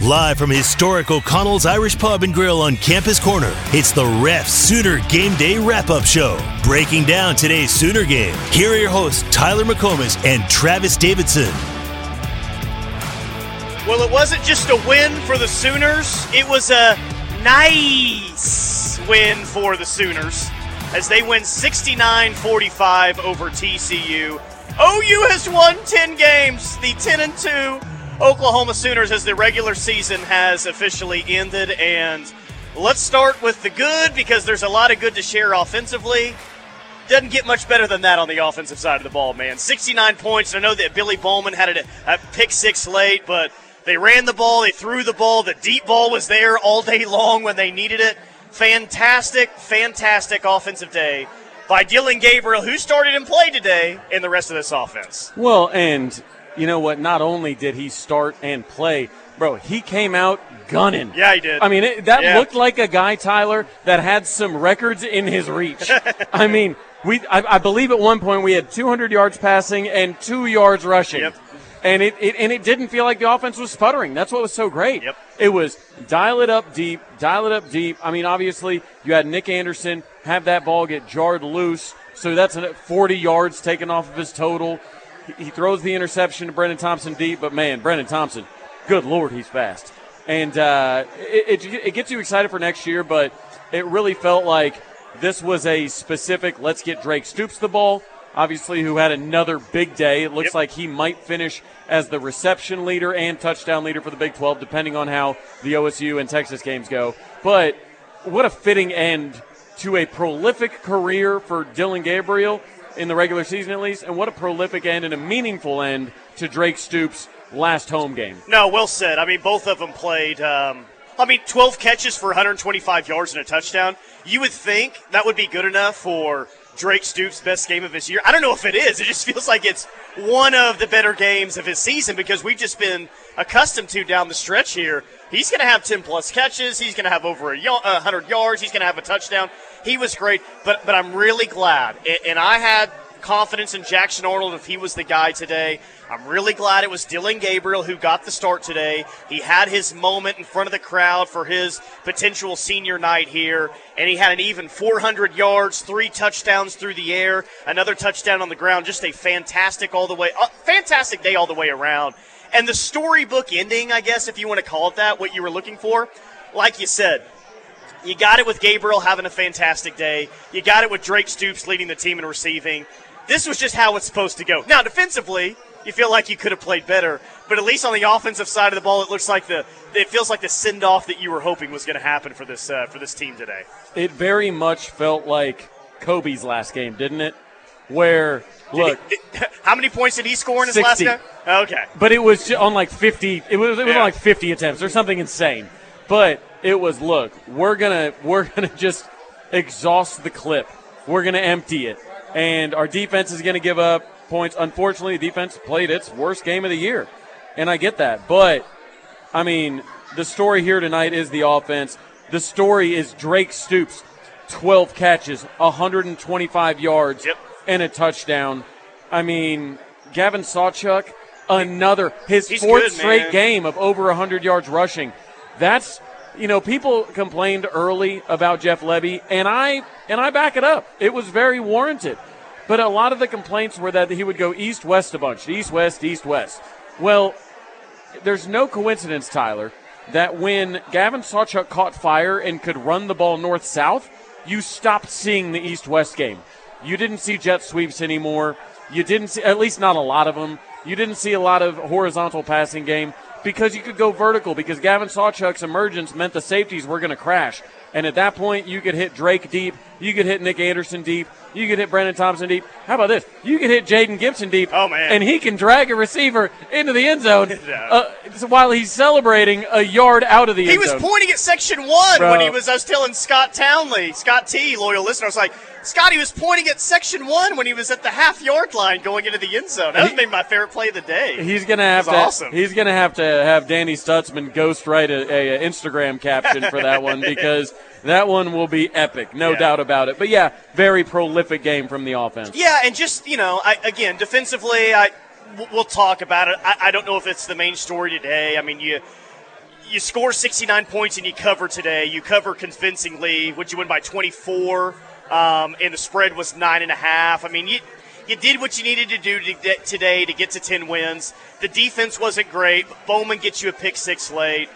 Live from historic O'Connell's Irish Pub and Grill on Campus Corner, it's the Ref Sooner Game Day Wrap Up Show. Breaking down today's Sooner game, here are your hosts, Tyler McComas and Travis Davidson. Well, it wasn't just a win for the Sooners, it was a nice win for the Sooners as they win 69 45 over TCU. OU has won 10 games, the 10 and 2 Oklahoma Sooners as the regular season has officially ended. And let's start with the good because there's a lot of good to share offensively. Doesn't get much better than that on the offensive side of the ball, man. 69 points. I know that Billy Bowman had a, a pick six late, but they ran the ball, they threw the ball. The deep ball was there all day long when they needed it. Fantastic, fantastic offensive day by Dillon Gabriel, who started and played today in the rest of this offense. Well, and you know what? Not only did he start and play, bro, he came out gunning. Yeah, he did. I mean, it, that Yeah. looked like a guy, Tyler, that had some records in his reach. I mean, we, I, I believe at one point we had 200 yards passing and two yards rushing. Yep. And it, it and it didn't feel like the offense was sputtering. That's what was so great. Yep. It was dial it up deep, dial it up deep. I mean, obviously you had Nick Anderson have that ball get jarred loose, so that's 40 yards taken off of his total. He, throws the interception to Brenen Thompson deep, but man, Brenen Thompson, good lord, he's fast. And uh, it, it, it gets you excited for next year, but it really felt like this was a specific let's get Drake Stoops the ball, obviously, who had another big day. It looks Yep. like he might finish as the reception leader and touchdown leader for the Big 12, depending on how the OSU and Texas games go. But what a fitting end to a prolific career for Dillon Gabriel in the regular season, at least, and what a prolific end and a meaningful end to Drake Stoops' last home game. No, well said. I mean, both of them played. Um, I mean, 12 catches for 125 yards and a touchdown. You would think that would be good enough for Drake Stoops' best game of his year. I don't know if it is. It just feels like it's one of the better games of his season because we've just been accustomed to down the stretch here. He's going to have 10 plus catches. He's going to have over a y- 100 yards. He's going to have a touchdown. He was great, but but I'm really glad, and I had confidence in Jackson Arnold if he was the guy today. I'm really glad it was Dillon Gabriel who got the start today. He had his moment in front of the crowd for his potential senior night here, and he had an even 400 yards, three touchdowns through the air, another touchdown on the ground. Just a fantastic all the way, uh, fantastic day all the way around. And the storybook ending, I guess, if you want to call it that, what you were looking for, like you said, you got it with Gabriel having a fantastic day. You got it with Drake Stoops leading the team in receiving. This was just how it's supposed to go. Now, defensively, you feel like you could have played better, but at least on the offensive side of the ball, it looks like the it feels like the send off that you were hoping was going to happen for this uh, for this team today. It very much felt like Kobe's last game, didn't it? Where, look, Did he- how many points did he score in his last game? Okay. but it was on like 50 it was it was Yeah. on like 50 attempts or something insane but it was look we're gonna we're gonna just exhaust the clip. We're gonna empty it. And our defense is gonna give up points. Unfortunately the defense played its worst game of the year. And i get that. But i mean the story here tonight is the offense. The story is drake stoops 12 catches 125 yards Yep. and a touchdown. I mean gavin sawchuk another his He's fourth good, straight man. game of over 100 yards rushing. That's you know people complained early about Jeff Lebby and I and I back it up. It was very warranted. But a lot of the complaints were that he would go east west a bunch, east west east west. Well, there's no coincidence, Tyler, that when Gavin Sawchuk caught fire and could run the ball north south, you stopped seeing the east west game. You didn't see jet sweeps anymore. You didn't see, at least not a lot of them. You didn't see a lot of horizontal passing game because you could go vertical because Gavin Sawchuk's emergence meant the safeties were going to crash. And at that point, you could hit Drake deep. You could hit Nick Anderson deep. You could hit Brenen Thompson deep. How about this? You could hit Jayden Gibson deep. Oh, man. And he can drag a receiver into the end zone uh, while he's celebrating a yard out of the He end zone. He was pointing at section one Bro. when he was. I was telling Scott Townley, Scott T, loyal listener. I was like, Scott, he was pointing at section one when he was at the half yard line going into the end zone. That was He- maybe my favorite play of the day. He's gonna have to. Awesome. He's gonna have to have Danny Stutsman ghost write a, a, a Instagram caption for that one because that one will be epic, no Yeah. doubt about it. But yeah, very prolific game from the offense. Yeah, and just you know, I, again, defensively, I we'll talk about it. I, I don't know if it's the main story today. I mean, you you score 69 points and you cover today. You cover convincingly. Would you win by 24? Um, and the spread was nine and a half. I mean, you you did what you needed to do to today to get to 10 wins. The defense wasn't great, but Bowman gets you a pick six late.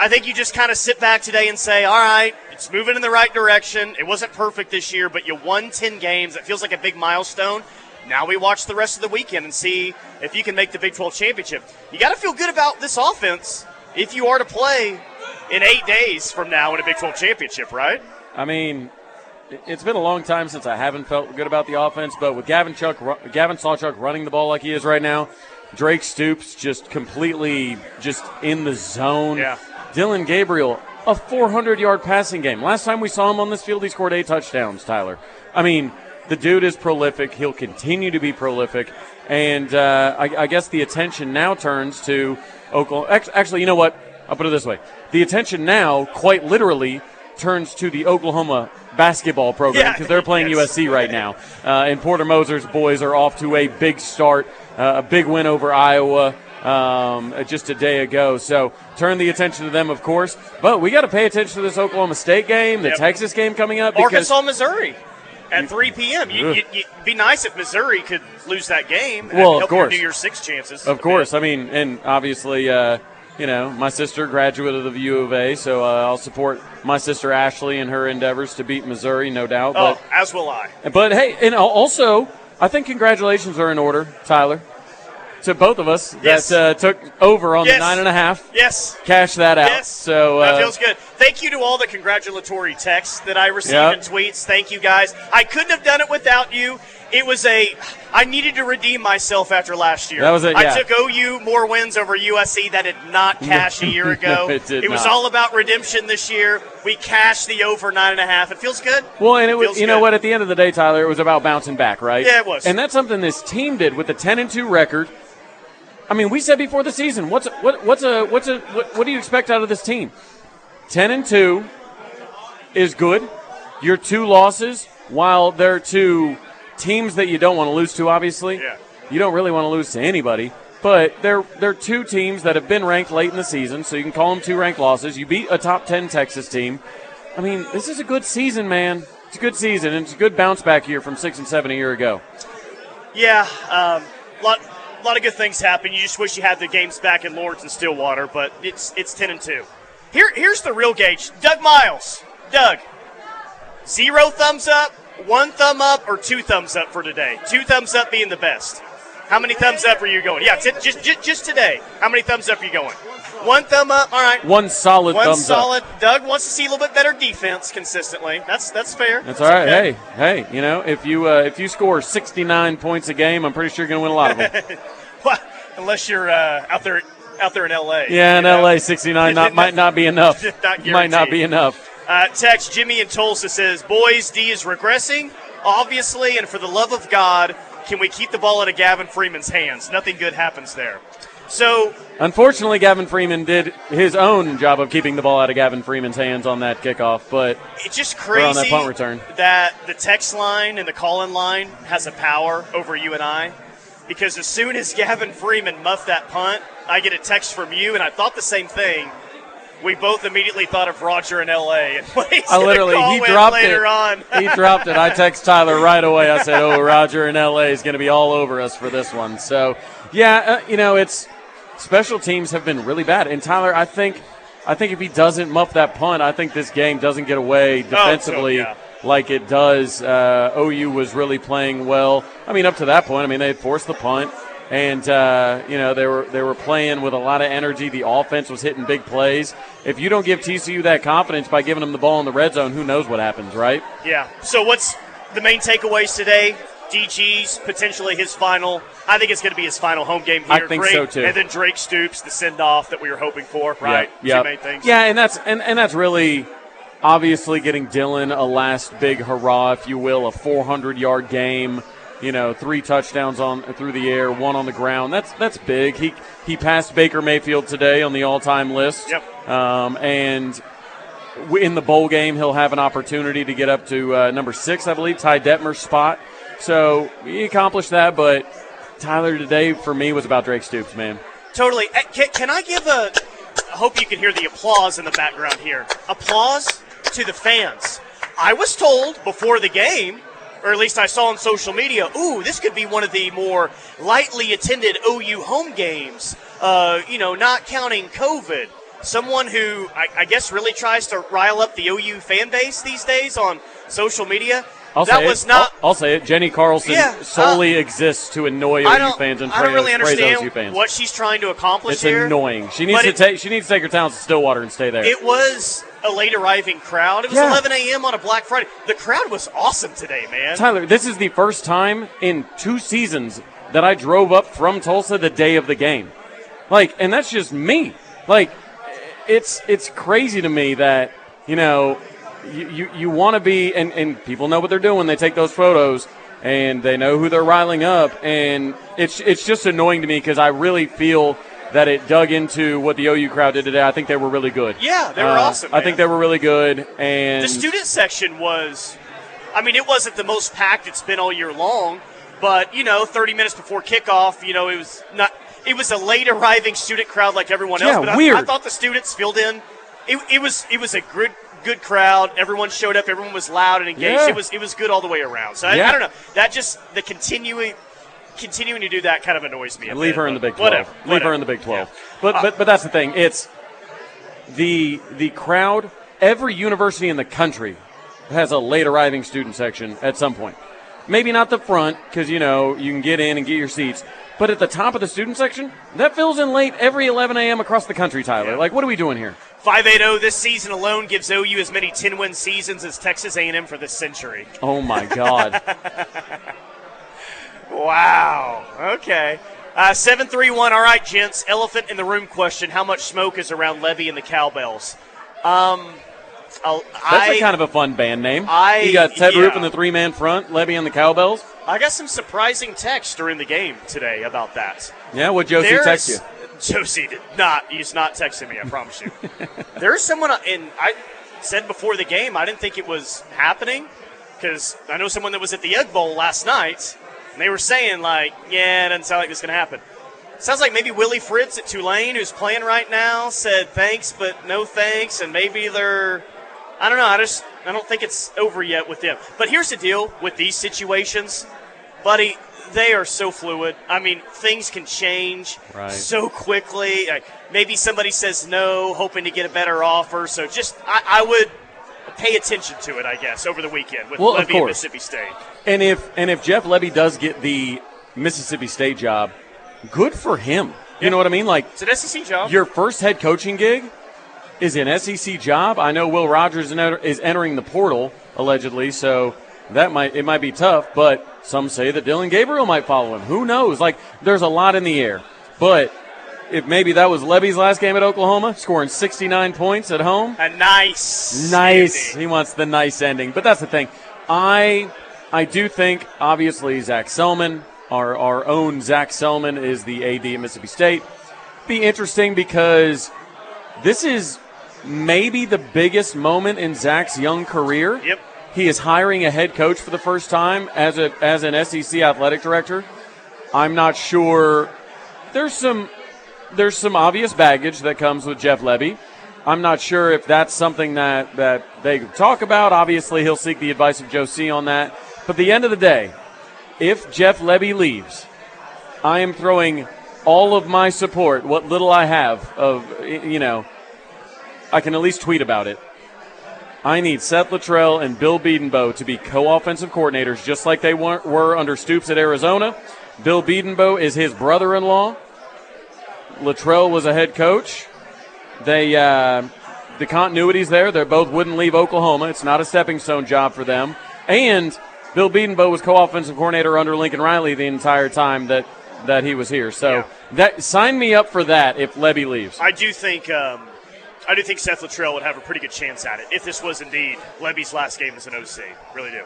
I think you just kind of sit back today and say, all right, it's moving in the right direction. It wasn't perfect this year, but you won 10 games. It feels like a big milestone. Now we watch the rest of the weekend and see if you can make the Big 12 championship. You got to feel good about this offense if you are to play in eight days from now in a Big 12 championship, right? I mean, it's been a long time since I haven't felt good about the offense, but with Gavin Chuck, Gavin Sawchuk running the ball like he is right now, Drake Stoops just completely just in the zone. Yeah. Dillon Gabriel, a 400 yard passing game. Last time we saw him on this field, he scored eight touchdowns, Tyler. I mean, the dude is prolific. He'll continue to be prolific. And uh, I, I, guess the attention now turns to Oklahoma. Actually, you know what? I'll put it this way. The attention now, quite literally, turns to the Oklahoma basketball program because yeah, they're playing yes. USC right now. Uh, and Porter Moser's boys are off to a big start, uh, a big win over Iowa um, just a day ago. So turn the attention to them, of course. But we got to pay attention to this Oklahoma State game, the yep. Texas game coming up. Arkansas, Missouri. At 3 p.m., you, would be nice if Missouri could lose that game. well, of course, New Year's Six chances. Of course, I mean, and obviously, uh, you know, my sister graduated of the U of A, so uh, I'll support my sister Ashley in her endeavors to beat Missouri, no doubt. Oh, but, as will I. But hey, and also, I think congratulations are in order, Tyler to both of us yes. that uh, took over on yes. the nine and a half. Yes. Cash that out. Yes. So uh, that feels good. Thank you to all the congratulatory texts that I received yep. and tweets. Thank you guys. I couldn't have done it without you. It was a. I needed to redeem myself after last year. That was it. Yeah. I took OU more wins over USC that did not cash a year ago. no, it did it was all about redemption this year. We cashed the over nine and a half. It feels good. Well, and it, was. You good. know what? At the end of the day, Tyler, it was about bouncing back, right? Yeah, it was. And that's something this team did with the ten and two record I mean, we said before the season, what's what, what's a what's a what, what do you expect out of this team? Ten and two is good. Your two losses, while they're two teams that you don't want to lose to, obviously, yeah. you don't really want to lose to anybody. But they're they're two teams that have been ranked late in the season, so you can call them two ranked losses. You beat a top ten Texas team. I mean, this is a good season, man. It's a good season, and it's a good bounce back year from six and seven a year ago. Yeah, um, lot a lot of good things happen. You just wish you had the games back in Lawrence and Stillwater, but it's it's ten and two. Here here's the real gauge. Doug Miles. Doug. Zero thumbs up, one thumb up, or two thumbs up for today. Two thumbs up being the best. How many thumbs up are you going? Yeah, t- just, just just today. How many thumbs up are you going? One thumb up. All right. One solid One solid. up. Doug wants to see a little bit better defense consistently. That's that's fair. That's, that's all right. Okay. Hey, hey, you know, if you uh, if you score 69 points a game, I'm pretty sure you're going to win a lot of them. well, unless you're uh, out there out there in LA. Yeah, in know? LA, 69 not, might not be enough. not might not be enough. Uh, text Jimmy in Tulsa says, "Boys, D is regressing, obviously, and for the love of God, can we keep the ball out of Gavin Freeman's hands? Nothing good happens there." So, unfortunately, Gavin Freeman did his own job of keeping the ball out of Gavin Freeman's hands on that kickoff, but it's just crazy on that punt return that the text line and the call-in line has a power over you and I. Because as soon as Gavin Freeman muffed that punt, I get a text from you, and I thought the same thing. We both immediately thought of Roger in L.A. And I literally he dropped it. On. he dropped it. I text Tyler right away. I said, "Oh, Roger in L.A. is going to be all over us for this one." So, yeah, uh, you know, it's special teams have been really bad. And Tyler, I think, I think if he doesn't muff that punt, I think this game doesn't get away defensively. Oh, so, yeah. Like it does. Uh, OU was really playing well. I mean, up to that point, I mean, they had forced the punt, and uh, you know they were they were playing with a lot of energy. The offense was hitting big plays. If you don't give TCU that confidence by giving them the ball in the red zone, who knows what happens, right? Yeah. So what's the main takeaways today? DG's potentially his final. I think it's going to be his final home game here. I think Great. so too. And then Drake Stoops, the send off that we were hoping for, right? Yeah. Things. Yeah, and that's and, and that's really obviously getting Dillon a last big hurrah, if you will, a 400 yard game. You know, three touchdowns on through the air, one on the ground. That's that's big. He he passed Baker Mayfield today on the all time list. Yep. Um, and in the bowl game, he'll have an opportunity to get up to uh, number six, I believe, Ty Detmer's spot. So he accomplished that, but Tyler today for me was about Drake Stoops, man. Totally. Can, can I give a? I hope you can hear the applause in the background here. Applause to the fans. I was told before the game, or at least I saw on social media, ooh, this could be one of the more lightly attended OU home games. Uh, you know, not counting COVID. Someone who I, I guess really tries to rile up the OU fan base these days on social media. I'll that say was it. not. I'll, I'll say it. Jenni Carlson Yeah, uh, solely exists to annoy OU fans and I don't really understand what she's trying to accomplish it's here. annoying. She needs to it- take. She needs to take her talents to Stillwater and stay there. It was a late arriving crowd. It was Yeah. 11 a.m. on a Black Friday. The crowd was awesome today, man. Tyler, this is the first time in two seasons that I drove up from Tulsa the day of the game. Like, and that's just me. Like, it's it's crazy to me that you know you you, you want to be and and people know what they're doing. They take those photos and they know who they're riling up, and it's it's just annoying to me because I really feel. That it dug into what the OU crowd did today. I think they were really good. Yeah, they were Uh, awesome, I think they were really good. And The student section was, I mean, it wasn't the most packed it's been all year long, but you know, 30 minutes before kickoff, you know, it was not. It was a late arriving student crowd like everyone else. Yeah, but I- weird. I, thought the students filled in. It, it was it was a good good crowd. Everyone showed up. Everyone was loud and engaged. Yeah. It was it was good all the way around. So I, Yeah. I don't know. That just the continuing continuing to do that kind of annoys me. Leave bit, her in the Big Twelve. Whatever. Leave whatever. her in the Big Twelve. Yeah. But Uh, but but that's the thing. It's the the crowd. Every university in the country has a late arriving student section at some point. Maybe not the front because you know you can get in and get your seats. But at the top of the student section, that fills in late every 11 a.m. across the country. Tyler, Yeah. like what are we doing here? 580 this season alone gives OU as many 10 win seasons as Texas A&M for this century. Oh my God! Wow. Okay. Uh, 731. All right, gents. Elephant in the room question. How much smoke is around Lebby and the Cowbells? Um, I'll- That's I, a kind of a fun band name. I- you got Ted yeah. Roof in the three man front, Lebby and the Cowbells. I got some surprising texts during the game today about that. Yeah, what Josie There's- text you? Josie did not. He's not texting me. I promise you. There's someone, and I said before the game, I didn't think it was happening because I know someone that was at the Egg Bowl last night, and they were saying like, "Yeah, it doesn't sound like this is going to happen." Sounds like maybe Willie Fritz at Tulane, who's playing right now, said thanks but no thanks, and maybe they're. I don't know. I just I don't think it's over yet with them. But here's the deal with these situations, buddy. They are so fluid. I mean, things can change Right. so quickly. Like, maybe somebody says no, hoping to get a better offer. So just I, I would pay attention to it, I guess, over the weekend with Well, Lebby and. Mississippi State. And if and if Jeff Lebby does get the Mississippi State job, good for him. You know what I mean? Like It's an SEC job. your first head coaching gig is an SEC job. I know Will Rogers is entering the portal allegedly, so that might it might be tough. But some say that Dillon Gabriel might follow him. Who knows? Like there's a lot in the air. But if maybe that was Lebby's last game at Oklahoma, scoring 69 points at home, a nice, nice. ending. He wants the nice ending. But that's the thing. I I do think obviously Zac Selmon, our our own Zac Selmon, is the AD at Mississippi State. Be interesting because this is maybe the biggest moment in Zach's young career. Yep. He is hiring a head coach for the first time as a as an SEC athletic director. I'm not sure. There's some there's some obvious baggage that comes with Jeff Lebby. I'm not sure if that's something that, that they talk about. Obviously, he'll seek the advice of Joe C on that. But at the end of the day, if Jeff Lebby leaves, I am throwing all of my support, what little I have of, you know, I can at least tweet about it. I need Seth Littrell and Bill Bedenbaugh to be co-offensive coordinators, just like they were, under Stoops at Arizona. Bill Bedenbaugh is his brother-in-law. Littrell was a head coach. They uh, the continuity's there. They both wouldn't leave Oklahoma. It's not a stepping stone job for them. And Bill Bedenbaugh was co-offensive coordinator under Lincoln Riley the entire time that that he was here. So Yeah. that sign me up for that if Lebby leaves. I do think um, I do think Seth Littrell would have a pretty good chance at it if this was indeed Lebby's last game as an OC. Really do.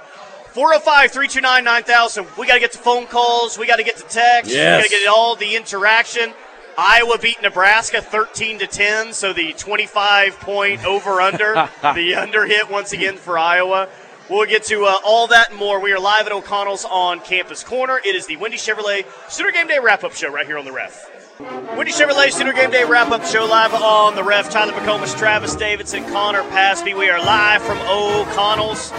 405 329 9000. We got to get to phone calls. We got to get to text. We Yes. got to get all the interaction. Iowa beat Nebraska 13 to 10, so the 25 point over under, the under hit once again for Iowa. We'll get to uh, all that and more. We are live at O'Connell's on Campus Corner. It is the Wendy Chevrolet Sooner Game Day wrap up show right here on the ref. Windy Chevrolet Sooner Game Day wrap up show live on the ref. Tyler McComas, Travis Davidson, Connor Pasby. We are live from O'Connell's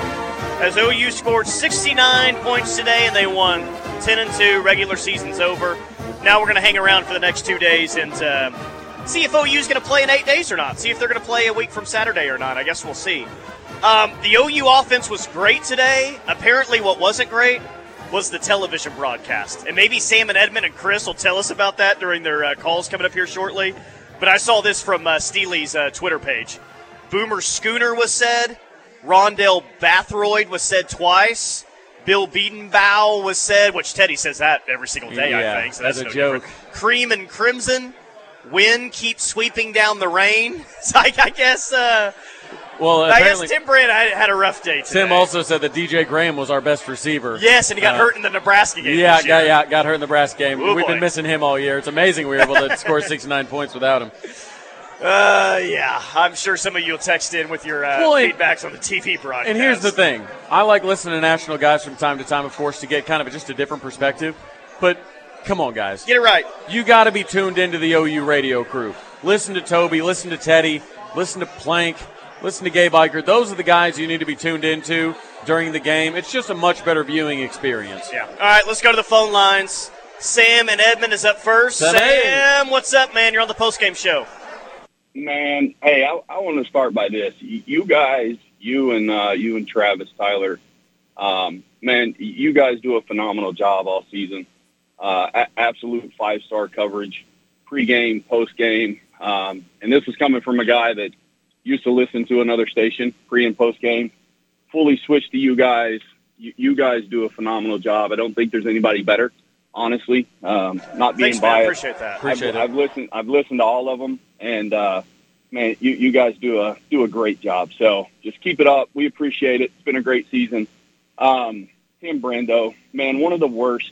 as OU scored 69 points today and they won 10 and 2. Regular season's over. Now we're going to hang around for the next two days and uh, see if OU's going to play in eight days or not. See if they're going to play a week from Saturday or not. I guess we'll see. Um, the OU offense was great today. Apparently, what wasn't great was the television broadcast. And maybe Sam and Edmund and Chris will tell us about that during their uh, calls coming up here shortly. But I saw this from uh, Steely's uh, Twitter page. Boomer Schooner was said. Rondell Bathroyd was said twice. Bill Bedenbaugh was said, which Teddy says that every single day, yeah, I think. So that's, that's no a joke. Different. Cream and Crimson. Wind keeps sweeping down the rain. So I, I guess uh, well, I guess Tim Brand had, had a rough day today. Tim also said that DJ Graham was our best receiver. Yes, and he got Uh, hurt in the Nebraska game. Yeah, got, yeah, got hurt in the Nebraska game. Oh, We've boy. been missing him all year. It's amazing we were able to score 69 points without him. Uh, yeah. I'm sure some of you will text in with your uh, Well, and- feedbacks on the TV broadcast. And here's the thing: I like listening to national guys from time to time, of course, to get kind of just a different perspective. But come on, guys, Get it right. you got to be tuned into the OU radio crew. Listen to Toby, listen to Teddy, listen to Plank, listen to Gabe Ikard. Those are the guys you need to be tuned into during the game. It's just a much better viewing experience. Yeah. All right, let's go to the phone lines. Sam and Edmund is up first. Sam. Sam, what's up, man? You're on the postgame show. Man, hey, I, I want to start by this. You, you guys, you and uh, you and Travis Tyler, um, man, you guys do a phenomenal job all season. Uh, a- absolute five star coverage, pregame, postgame, um, and this is coming from a guy that used to listen to another station pre and post game. Fully switched to you guys. You, you guys do a phenomenal job. I don't think there's anybody better, honestly. Um, not being Thanks, man. Appreciate that. Appreciate I've, it. I've listened. I've listened to all of them, and uh, man, you, you guys do a do a great job. So just keep it up. We appreciate it. It's been a great season. Um, Tim Brando, man, one of the worst.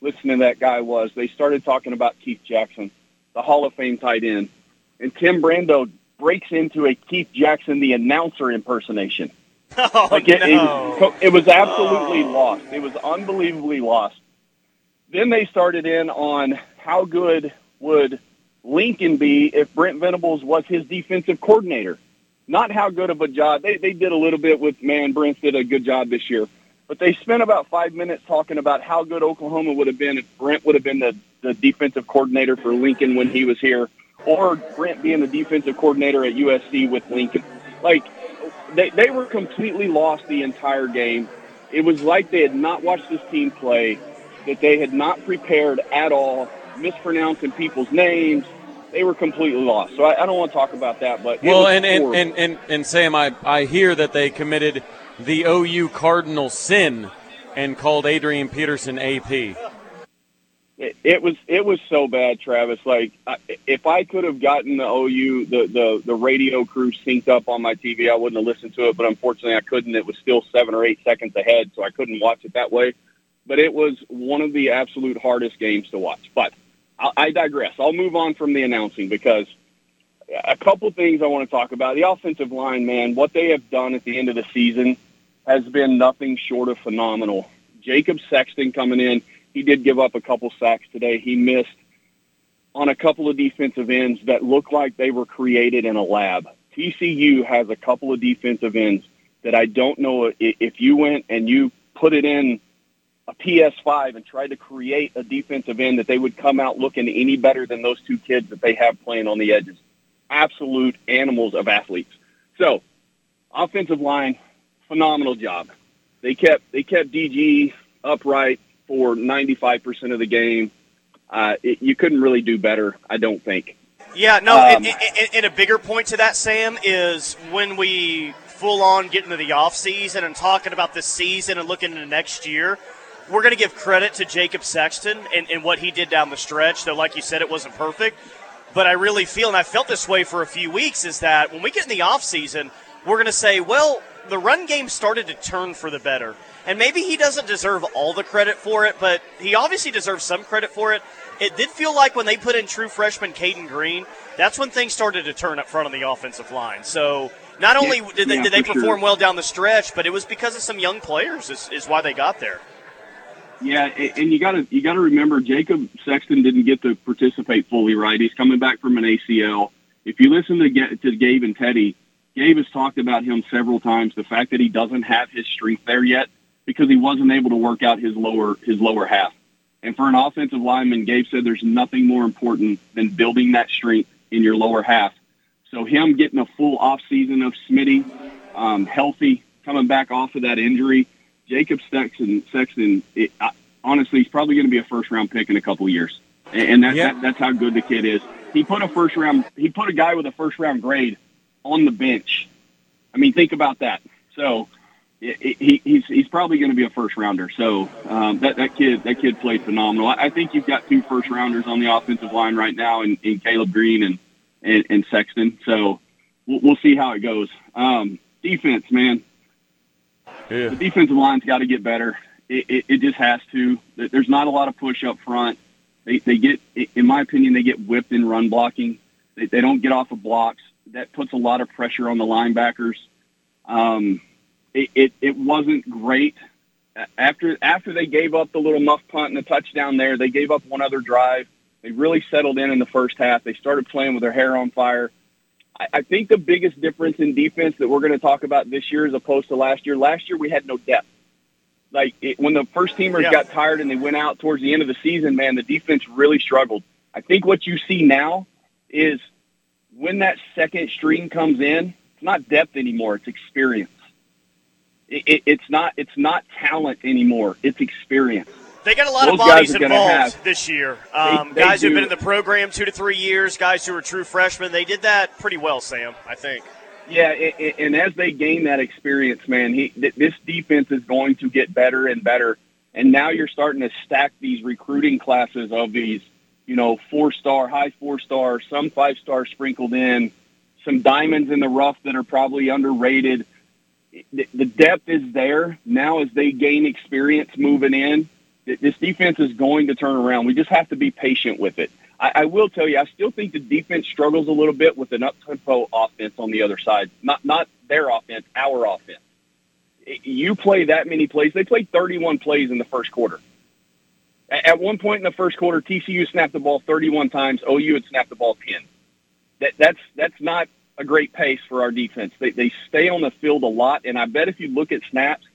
Listening to that guy was they started talking about Keith Jackson, the Hall of Fame tight end, and Tim Brando breaks into a Keith Jackson, the announcer impersonation. Oh, Like it, no. it, it was absolutely oh. lost. It was unbelievably lost. Then they started in on how good would Lincoln be if Brent Venables was his defensive coordinator. Not how good of a job. They, they did a little bit with, man, Brent did a good job this year. But they spent about five minutes talking about how good Oklahoma would have been if Brent would have been the, the defensive coordinator for Lincoln when he was here, or Brent being the defensive coordinator at USC with Lincoln. Like, they, they were completely lost the entire game. It was like they had not watched this team play, that they had not prepared at all, mispronouncing people's names. They were completely lost. So I, I don't want to talk about that, but Well, and, and, and, and, and Sam, I, I hear that they committed the OU Cardinal sin and called Adrian Peterson AP. It, was it was so bad, Travis. Like if I could have gotten the OU the, the the radio crew synced up on my TV, I wouldn't have listened to it. But unfortunately, I couldn't. It was still seven or eight seconds ahead, so I couldn't watch it that way. But it was one of the absolute hardest games to watch. But I, I digress. I'll move on from the announcing because a couple things I want to talk about. The offensive line, man, what they have done at the end of the season has been nothing short of phenomenal. Jacob Sexton coming in, he did give up a couple sacks today. He missed on a couple of defensive ends that looked like they were created in a lab. TCU has a couple of defensive ends that I don't know if you went and you put it in a PS5 and tried to create a defensive end that they would come out looking any better than those two kids that they have playing on the edges. Absolute animals of athletes. So, offensive line, phenomenal job. They kept they kept DG upright for 95% of the game. Uh, it, you couldn't really do better, I don't think. Yeah, no, Um, and, and, and- a bigger point to that, Sam, is when we full on get into the off season and talking about this season and looking into next year, we're going to give credit to Jacob Sexton and, and what he did down the stretch. Though, like you said, it wasn't perfect. But I really feel, and I felt this way for a few weeks, is that when we get in the off season, we're going to say, well, the run game started to turn for the better. And maybe he doesn't deserve all the credit for it, but he obviously deserves some credit for it. It did feel like when they put in true freshman Caden Green, that's when things started to turn up front on the offensive line. So not only Yeah, did they, yeah, did they perform sure. well down the stretch, but it was because of some young players is, is why they got there. Yeah, and you got to you got to remember Jacob Sexton didn't get to participate fully. Right, he's coming back from an ACL. If you listen to to Gabe and Teddy, Gabe has talked about him several times. The fact that he doesn't have his strength there yet because he wasn't able to work out his lower his lower half. And for an offensive lineman, Gabe said there's nothing more important than building that strength in your lower half. So him getting a full off season of Smitty, um, healthy, coming back off of that injury, Jacob Sexton, Sexton it, uh, honestly, he's probably going to be a first round pick in a couple years, and, and that, yeah. that, that's how good the kid is. He put a first round, he put a guy with a first round grade on the bench. I mean, think about that. So he, he's he's probably going to be a first rounder. So um, that that kid that kid played phenomenal. I, I think you've got two first rounders on the offensive line right now in, in Caleb Green and, and, and Sexton. So we'll, we'll see how it goes. Um, defense, man. Yeah. The defensive line's got to get better. It, it, it just has to. There's not a lot of push up front. They, they get, in my opinion, they get whipped in run blocking. They, they don't get off of blocks. That puts a lot of pressure on the linebackers. Um, it, it, it wasn't great. After after they gave up the little muff punt and the touchdown there, they gave up one other drive. They really settled in in the first half. They started playing with their hair on fire. I, I think the biggest difference in defense that we're going to talk about this year as opposed to last year, last year we had no depth. Like it, when the first teamers yeah. got tired and they went out towards the end of the season, man, the defense really struggled. I think what you see now is when that second string comes in, it's not depth anymore; it's experience. It, it, it's not it's not talent anymore; it's experience. They got a lot Those of bodies involved have, this year. Um, they, they guys who've been in the program two to three years, guys who are true freshmen. They did that pretty well, Sam. I think. Yeah, and as they gain that experience, man, he, this defense is going to get better and better. And now you're starting to stack these recruiting classes of these, you know, four star, high four star, some five star sprinkled in, some diamonds in the rough that are probably underrated. The depth is there now as they gain experience moving in this defense is going to turn around. We just have to be patient with it. I, I will tell you, I still think the defense struggles a little bit with an up tempo offense on the other side. Not not their offense, our offense. You play that many plays. They played 31 plays in the first quarter. At one point in the first quarter, TCU snapped the ball 31 times. OU had snapped the ball 10. That, that's that's not a great pace for our defense. They, they stay on the field a lot, and I bet if you look at snaps,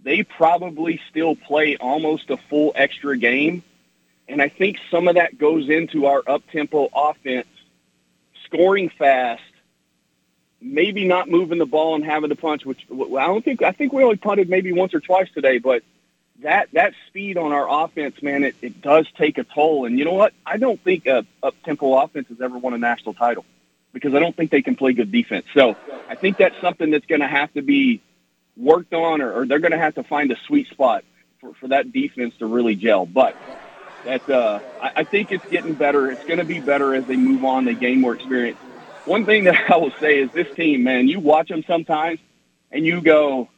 they probably still play almost a full extra game. And I think some of that goes into our up tempo offense, scoring fast, maybe not moving the ball and having to punch, which I don't think, I think we only punted maybe once or twice today, but that, that speed on our offense, man, it, it does take a toll. And you know what? I don't think uh, a up tempo offense has ever won a national title because I don't think they can play good defense. So I think that's something that's going to have to be worked on, or, or they're going to have to find a sweet spot for, for that defense to really gel. But that uh, I, I think it's getting better. It's going to be better as they move on. They gain more experience. One thing that I will say is this team, man. You watch them sometimes, and you go,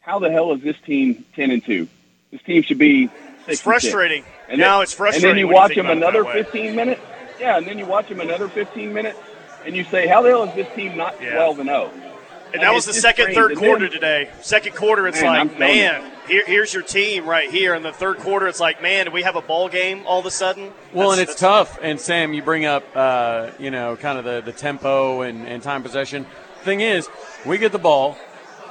"How the hell is this team ten and two? This team should be." It's frustrating. And now it's frustrating. And then you watch you them another fifteen minutes. Yeah, and then you watch them another fifteen minutes, and you say, "How the hell is this team not twelve yeah. and zero?" Oh? And that was the second, third quarter today. Second quarter, it's man, like, man, here, here's your team right here. In the third quarter, it's like, man, do we have a ball game all of a sudden? Well, that's, and it's tough. And Sam, you bring up, uh, you know, kind of the, the tempo and, and time possession. Thing is, we get the ball,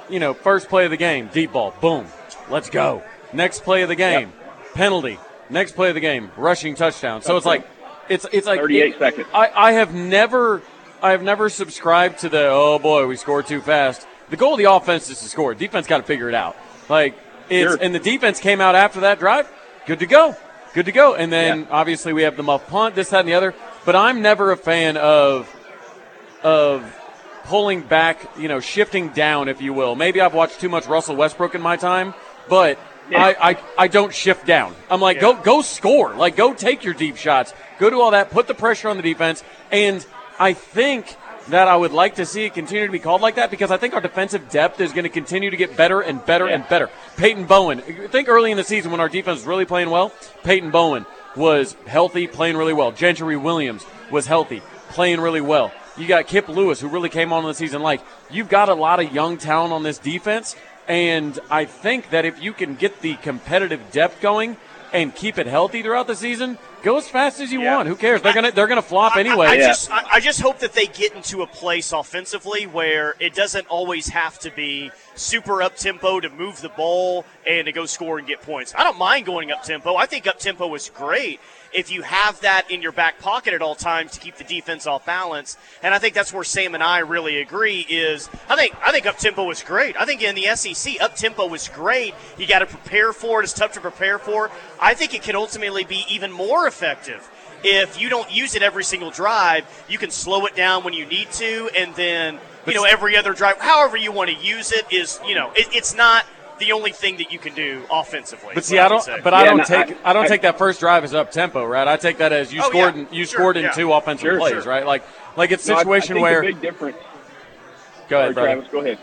you know, first play of the game, deep ball, boom, let's go. Next play of the game, yep. penalty. Next play of the game, rushing touchdown. So it's like, it's it's like 38 it, seconds. I, I have never I've never subscribed to the oh boy we scored too fast. The goal of the offense is to score. Defense got to figure it out. Like it's sure. and the defense came out after that drive, good to go, good to go. And then yeah. obviously we have the muff punt, this that and the other. But I'm never a fan of of pulling back, you know, shifting down, if you will. Maybe I've watched too much Russell Westbrook in my time, but yeah. I, I, I don't shift down. I'm like, yeah. go go score. Like go take your deep shots. Go do all that, put the pressure on the defense and I think that I would like to see it continue to be called like that because I think our defensive depth is going to continue to get better and better yeah. and better. Peyton Bowen, I think early in the season when our defense was really playing well, Peyton Bowen was healthy, playing really well. Gentry Williams was healthy, playing really well. You got Kip Lewis, who really came on in the season like. You've got a lot of young talent on this defense, and I think that if you can get the competitive depth going, and keep it healthy throughout the season, go as fast as you Yeah. want. Who cares? They're gonna they're gonna flop I- anyway. I, I Yeah. just I, I just hope that they get into a place offensively where it doesn't always have to be super up tempo to move the ball and to go score and get points. I don't mind going up tempo. I think up tempo is great if you have that in your back pocket at all times to keep the defense off balance. And I think that's where Sam and I really agree. Is I think I think up tempo is great. I think in the SEC up tempo is great. You got to prepare for it. It's tough to prepare for. I think it can ultimately be even more effective if you don't use it every single drive, you can slow it down when you need to, and then you know every other drive, however you want to use it, is you know it, it's not the only thing that you can do offensively. But see, I don't. say. But I Yeah, don't no, take. I- I, don't I- take that first drive as up tempo, right? I take that as you Oh, scored. yeah, in, you sure, scored in yeah. two offensive Sure, plays, sure. right? Like, like it's a No, I- I situation think where. the big difference. go ahead, Sorry. Travis, go ahead.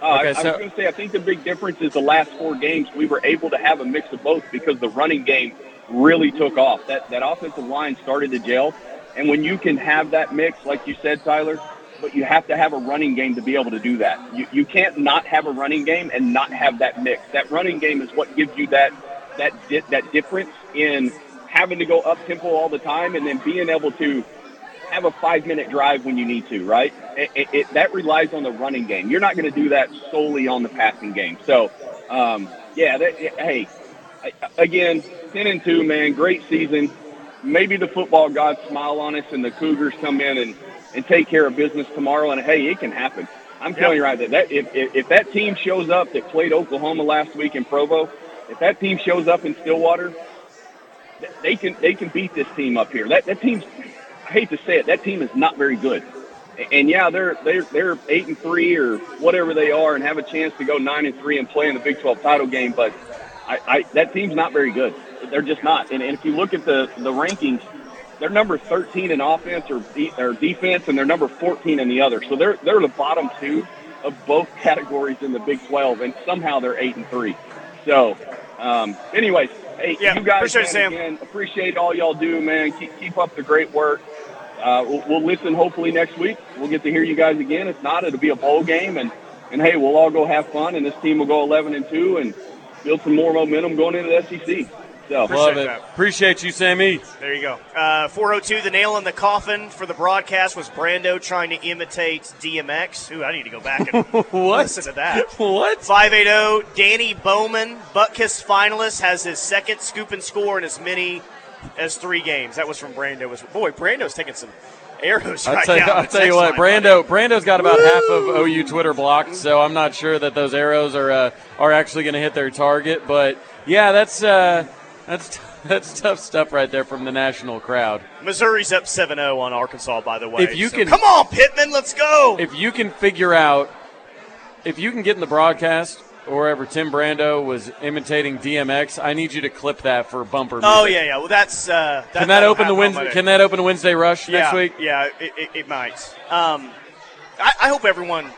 Uh, Okay, I, I so- was going to say, I think the big difference is the last four games we were able to have a mix of both because the running game really took off. That that offensive line started to gel, and when you can have that mix, like you said, Tyler, but you have to have a running game to be able to do that. You you can't not have a running game and not have that mix. That running game is what gives you that that di- that difference in having to go up tempo all the time and then being able to have a five minute drive when you need to, right? It, it, it, that relies on the running game. You're not going to do that solely on the passing game. So, um, yeah, that, hey, again, 10 and 2, man, great season. Maybe the football gods smile on us and the Cougars come in and, and take care of business tomorrow. And hey, it can happen. I'm telling you right that, that if, if, if that team shows up that played Oklahoma last week in Provo, if that team shows up in Stillwater, they can they can beat this team up here. That that team's I hate to say it, that team is not very good. And yeah, they're they're they're eight and three or whatever they are, and have a chance to go nine and three and play in the Big Twelve title game. But I, I that team's not very good. They're just not. And, and if you look at the the rankings, they're number thirteen in offense or, de- or defense, and they're number fourteen in the other. So they're they're the bottom two of both categories in the Big Twelve, and somehow they're eight and three. So, um, anyways, hey, Yeah, you guys, appreciate man, again, appreciate all y'all do, man. Keep keep up the great work. Uh, we'll, we'll listen hopefully next week. We'll get to hear you guys again. If not, it'll be a bowl game, and and hey, we'll all go have fun, and this team will go 11 and two and build some more momentum going into the SEC. Love Appreciate it. that. Appreciate you, Sammy. There you go. Uh, 402, the nail in the coffin for the broadcast was Brando trying to imitate DMX. Ooh, I need to go back and What? listen to that. What? 580, Danny Bowman, Butkus finalist, has his second scoop and score in as many as three games. That was from Brando. Was Boy, Brando's taking some arrows I'll tell, you, now. I'll tell you what. Brando. Brando's got about half of OU Twitter blocked, so I'm not sure that those arrows are uh, are actually going to hit their target. But yeah, that's uh, that's that's tough stuff right there from the national crowd. Missouri's up 7 0 on Arkansas, by the way. If you So can- Come on, Pittman, let's go. If you can figure out, if you can get in the broadcast or wherever Tim Brando was imitating DMX, I need you to clip that for bumper. oh, yeah, yeah. Well, that's. Uh, that, Can that open the Wednesday? Can that open Wednesday rush yeah, next week? Yeah, it, it, it might. Um, I, I hope everyone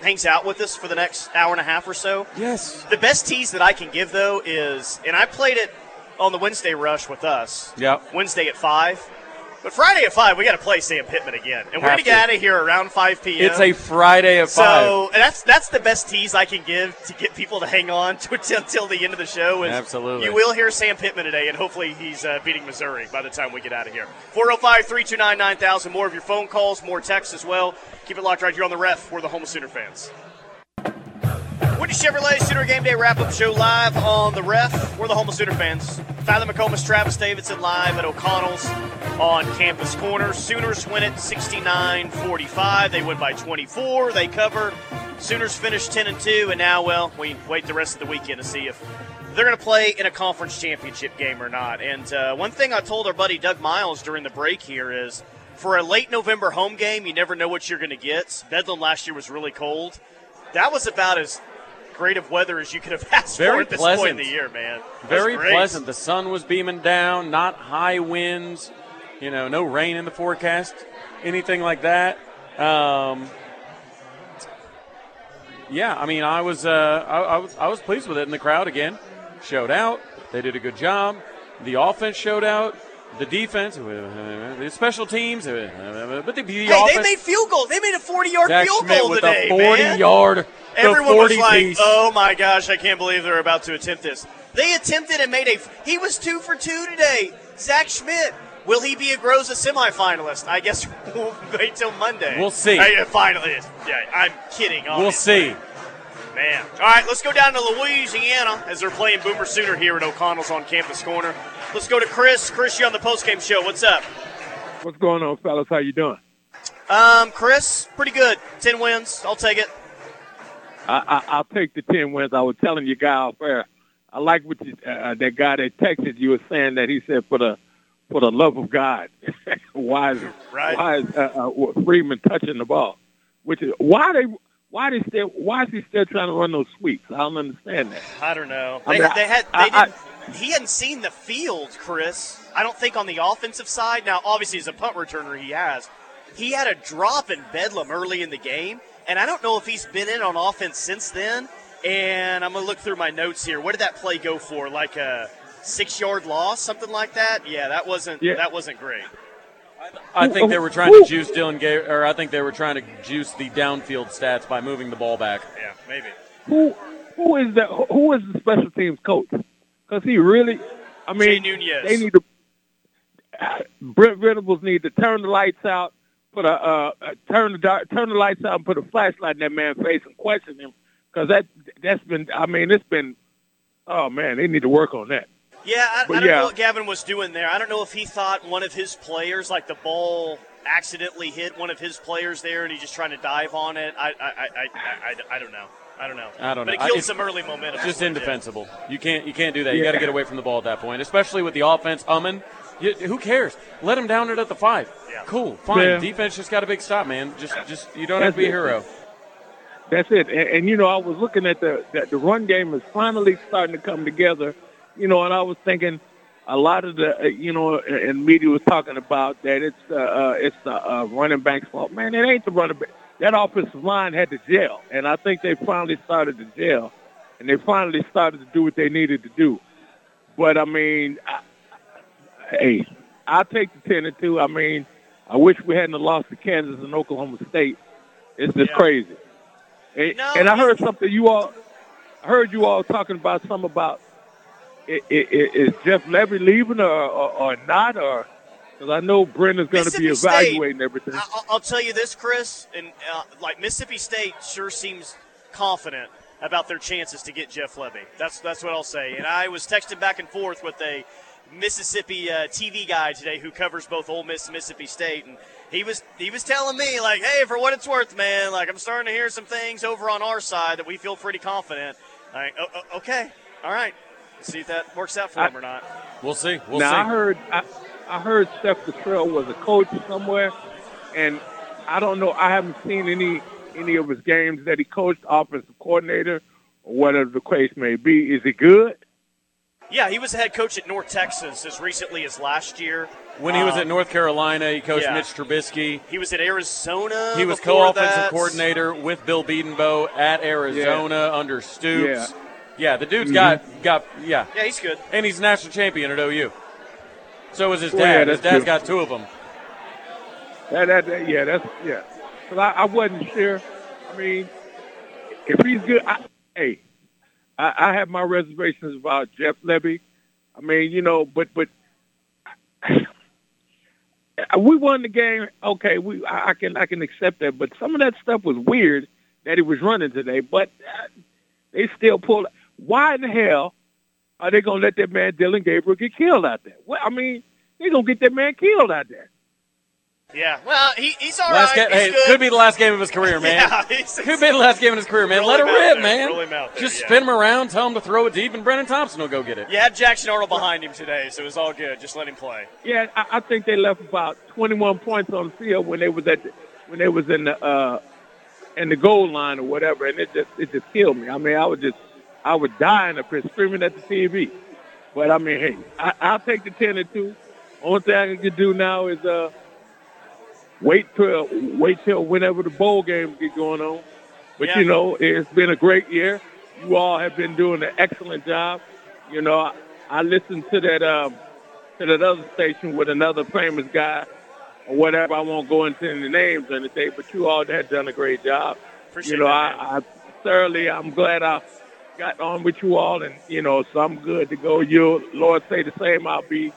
hangs out with us for the next hour and a half or so. Yes. The best tease that I can give though is, and I played it on the Wednesday rush with us. Yep. Wednesday at five, but Friday at five we got to play Sam Pittman again, and we're gonna get out of here around five p.m. It's a Friday at five. so that's that's the best tease I can give to get people to hang on to until the end of the show. Is Absolutely. you will hear Sam Pittman today, and hopefully he's uh, beating Missouri by the time we get out of here. 405-329-9000. More of your phone calls, more texts as well. Keep it locked right here on the ref. We're the home of Sooner fans. Chevrolet Sooner Game Day wrap up show live on the ref. We're the home of Sooner fans. Tyler McComas, Travis Davidson live at O'Connell's on Campus Corner. Sooners win it 69 45. They win by 24. They cover. Sooners finish 10 and 2, and now, well, we wait the rest of the weekend to see if they're going to play in a conference championship game or not. And uh, one thing I told our buddy Doug Miles during the break here is for a late November home game, you never know what you're going to get. Bedlam last year was really cold. That was about as great of weather as you could have asked for Very at this point in the year, man. Very pleasant. The sun was beaming down, not high winds, you know, no rain in the forecast, anything like that. Um, yeah, I mean, I was, uh, I, I was, I was pleased with it, and the crowd again showed out. They did a good job. The offense showed out. The defense, uh, the special teams, uh, but the, the Hey, offense. they made field goals. They made a 40 yard Zach field Schmit goal with today, a 40 man. yard, Everyone 40 was like, piece. "Oh my gosh, I can't believe they're about to attempt this." They attempted and made a. He was two for two today. Zach Schmit. Will he be a Groza semifinalist? I guess we'll wait till Monday. We'll see. Uh, finally, yeah, I'm kidding. Obviously. We'll see. Man. All right, let's go down to Louisiana as they're playing Boomer Sooner here at O'Connell's on Campus Corner. Let's go to Chris. Chris, you on the postgame show. What's up? What's going on, fellas? How you doing? Um, Chris, pretty good. Ten wins. I'll take it. I, I, will take the ten wins. I was telling you, guy off air. I like what you, uh, that guy that texted you was saying that he said for the for the love of God, why is right. why is uh, uh, Freeman touching the ball? Which is why they why they still why is he still trying to run those sweeps? I don't understand that. I don't know. I they, mean, they had they I, didn't. I, he hadn't seen the field, Chris. I don't think on the offensive side. Now, obviously, as a punt returner, he has. He had a drop in Bedlam early in the game, and I don't know if he's been in on offense since then. And I'm gonna look through my notes here. What did that play go for? Like a six yard loss, something like that? Yeah, that wasn't yeah. that wasn't great. I think they were trying to juice Dillon Gay, or I think they were trying to juice the downfield stats by moving the ball back. Yeah, maybe. Who who is the who is the special teams coach? Because he really, I mean, they need to. Uh, Brent Venables need to turn the lights out, put a uh, turn the dark, turn the lights out, and put a flashlight in that man's face and question him because that that's been. I mean, it's been. Oh man, they need to work on that. Yeah, I, I don't yeah. know what Gavin was doing there. I don't know if he thought one of his players, like the ball, accidentally hit one of his players there, and he's just trying to dive on it. I, I, I, I, I, don't know. I don't know. I don't know. But it killed some early momentum. It's Just indefensible. You can't you can't do that. You got to get away from the ball at that point, especially with the offense umming. You, who cares? Let him down it at the five. Yeah. Cool, fine. Yeah. Defense just got a big stop, man. Just just you don't That's have to be it. a hero. That's it. And, and, you know, I was looking at the that the run game is finally starting to come together. You know, and I was thinking a lot of the uh, you know and media was talking about that it's uh, uh it's the uh, running back's fault. Man, it ain't the running back. That offensive line had to gel, and I think they finally started to gel, and they finally started to do what they needed to do. But I mean, I, hey, I'll take the ten and two. I mean, I wish we hadn't lost to Kansas and Oklahoma State. It's just yeah. crazy. And, no, and I heard something you all I heard you all talking about some about is Jeff Lebby leaving or, or, or not? Or because I know Brendan's going to be evaluating State, everything. I'll, I'll, tell you this, Chris, and uh, like Mississippi State sure seems confident about their chances to get Jeff Lebby. That's that's what I'll say. And I was texting back and forth with a Mississippi uh, TV guy today who covers both Ole Miss and Mississippi State, and he was he was telling me like, hey, for what it's worth, man, like I'm starting to hear some things over on our side that we feel pretty confident. Like, oh, okay, all right, see if that works out for I, him or not. We'll see. We'll now see. I heard I, I heard Seth Littrell was a coach somewhere, and I don't know. I haven't seen any any of his games that he coached, offensive coordinator, or whatever the case may be. Is he good? Yeah, he was the head coach at North Texas as recently as last year. When he was um, at North Carolina, he coached yeah. Mitch Trubisky. He was at Arizona. He was co-offensive coordinator with Bill Bedenbaugh at Arizona yeah. under Stoops. Yeah. Yeah, the dude's mm-hmm. got got yeah. Yeah, he's good. And he's national champion at OU. So is his dad. Well, yeah, his dad's true. got two of them. That, that, that yeah, that's yeah. Cause I, I wasn't sure. I mean, if he's good, I, hey, I, I have my reservations about Jeff Lebby. I mean, you know, but but we won the game. Okay, we I can I can accept that, but some of that stuff was weird that he was running today. But uh, they still pulled. Why in the hell are they gonna let that man Dillon Gabriel get killed out there? Well, I mean, they're gonna get that man killed out there. Yeah, well, he, he's all last right. Ga- hey, good. could be the last game of his career, man. yeah, he's, could be the last game of his career, man. Let him rip, there. man. Him there, Just yeah. spin him around, tell him to throw it deep, and Brenen Thompson will go get it. You had Jackson Arnold behind him today, so it was all good. Just let him play. Yeah, I, I think they left about 21 points on the field when they was at the, when they was in the uh, in the goal line or whatever, and it just it just killed me. I mean, I was just I was dying up here screaming at the TV. But I mean, hey, I, I'll take the 10 and two. Only thing I can do now is uh wait till wait till whenever the bowl games get going on. But Yeah. you know, it's been a great year. You all have been doing an excellent job. You know, I, I listened to that um, to that other station with another famous guy or whatever. I won't go into any names or anything, but you all have done a great job. Appreciate you know, that. I, I thoroughly, I'm glad I got on with you all, and you know, so I'm good to go. You, Lord, say the same. I'll be,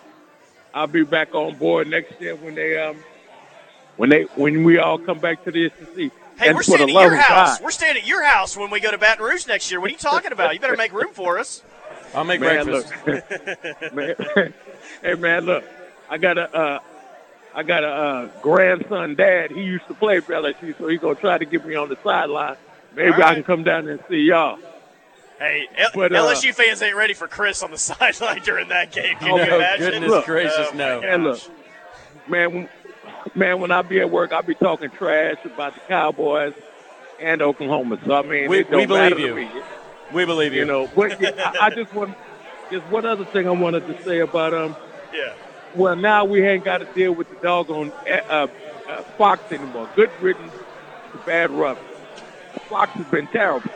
I'll be back on board next year when they um, when they when we all come back to the SEC. Hey, And we're for the staying at love your of house. God, We're staying at your house when we go to Baton Rouge next year. What are you talking about? You better make room for us. I'll make man, breakfast. look, man, hey man, look, I got a, uh, I got a uh, grandson, dad. He used to play for LSU, so he's gonna try to get me on the sideline. Maybe All I can come down there and see y'all. Hey, L- But, uh, LSU fans ain't ready for Chris on the sideline during that game. Can Oh, you imagine? goodness Look. gracious, Oh, no. my And look, man, when, man, when I be at work, I be talking trash about the Cowboys and Oklahoma. So I mean, We- it don't we believe matter to you. me, We believe you. you know. But yeah, I, I just want, just one other thing I wanted to say about um. Yeah. Well, now we ain't got to deal with the doggone uh, uh, Fox anymore. Good riddance to bad rough. Fox has been terrible.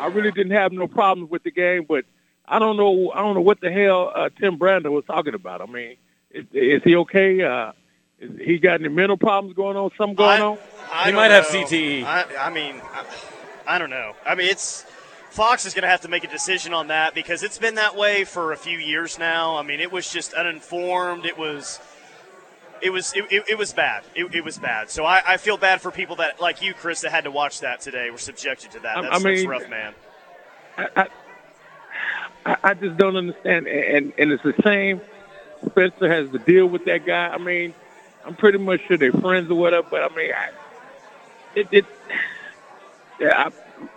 I really didn't have no problems with the game, but I don't know. I don't know what the hell uh, Tim Brando was talking about. I mean, is, is he okay? Uh, is he got any mental problems going on? Something going I- on? I He don't might have. CTE. I, I mean, I, I don't know. I mean, it's Fox is going to have to make a decision on that because it's been that way for a few years now. I mean, it was just uninformed. It was. It was it, it, it was bad. It, it was bad. So I, I feel bad for people that like you, Chris, that had to watch that today. Were subjected to that. That's, I that's rough, man. I, I, I- just don't understand, and and it's the same. Spencer has to deal with that guy. I mean, I'm pretty much sure they're friends or whatever, but I mean, I, it, it, yeah,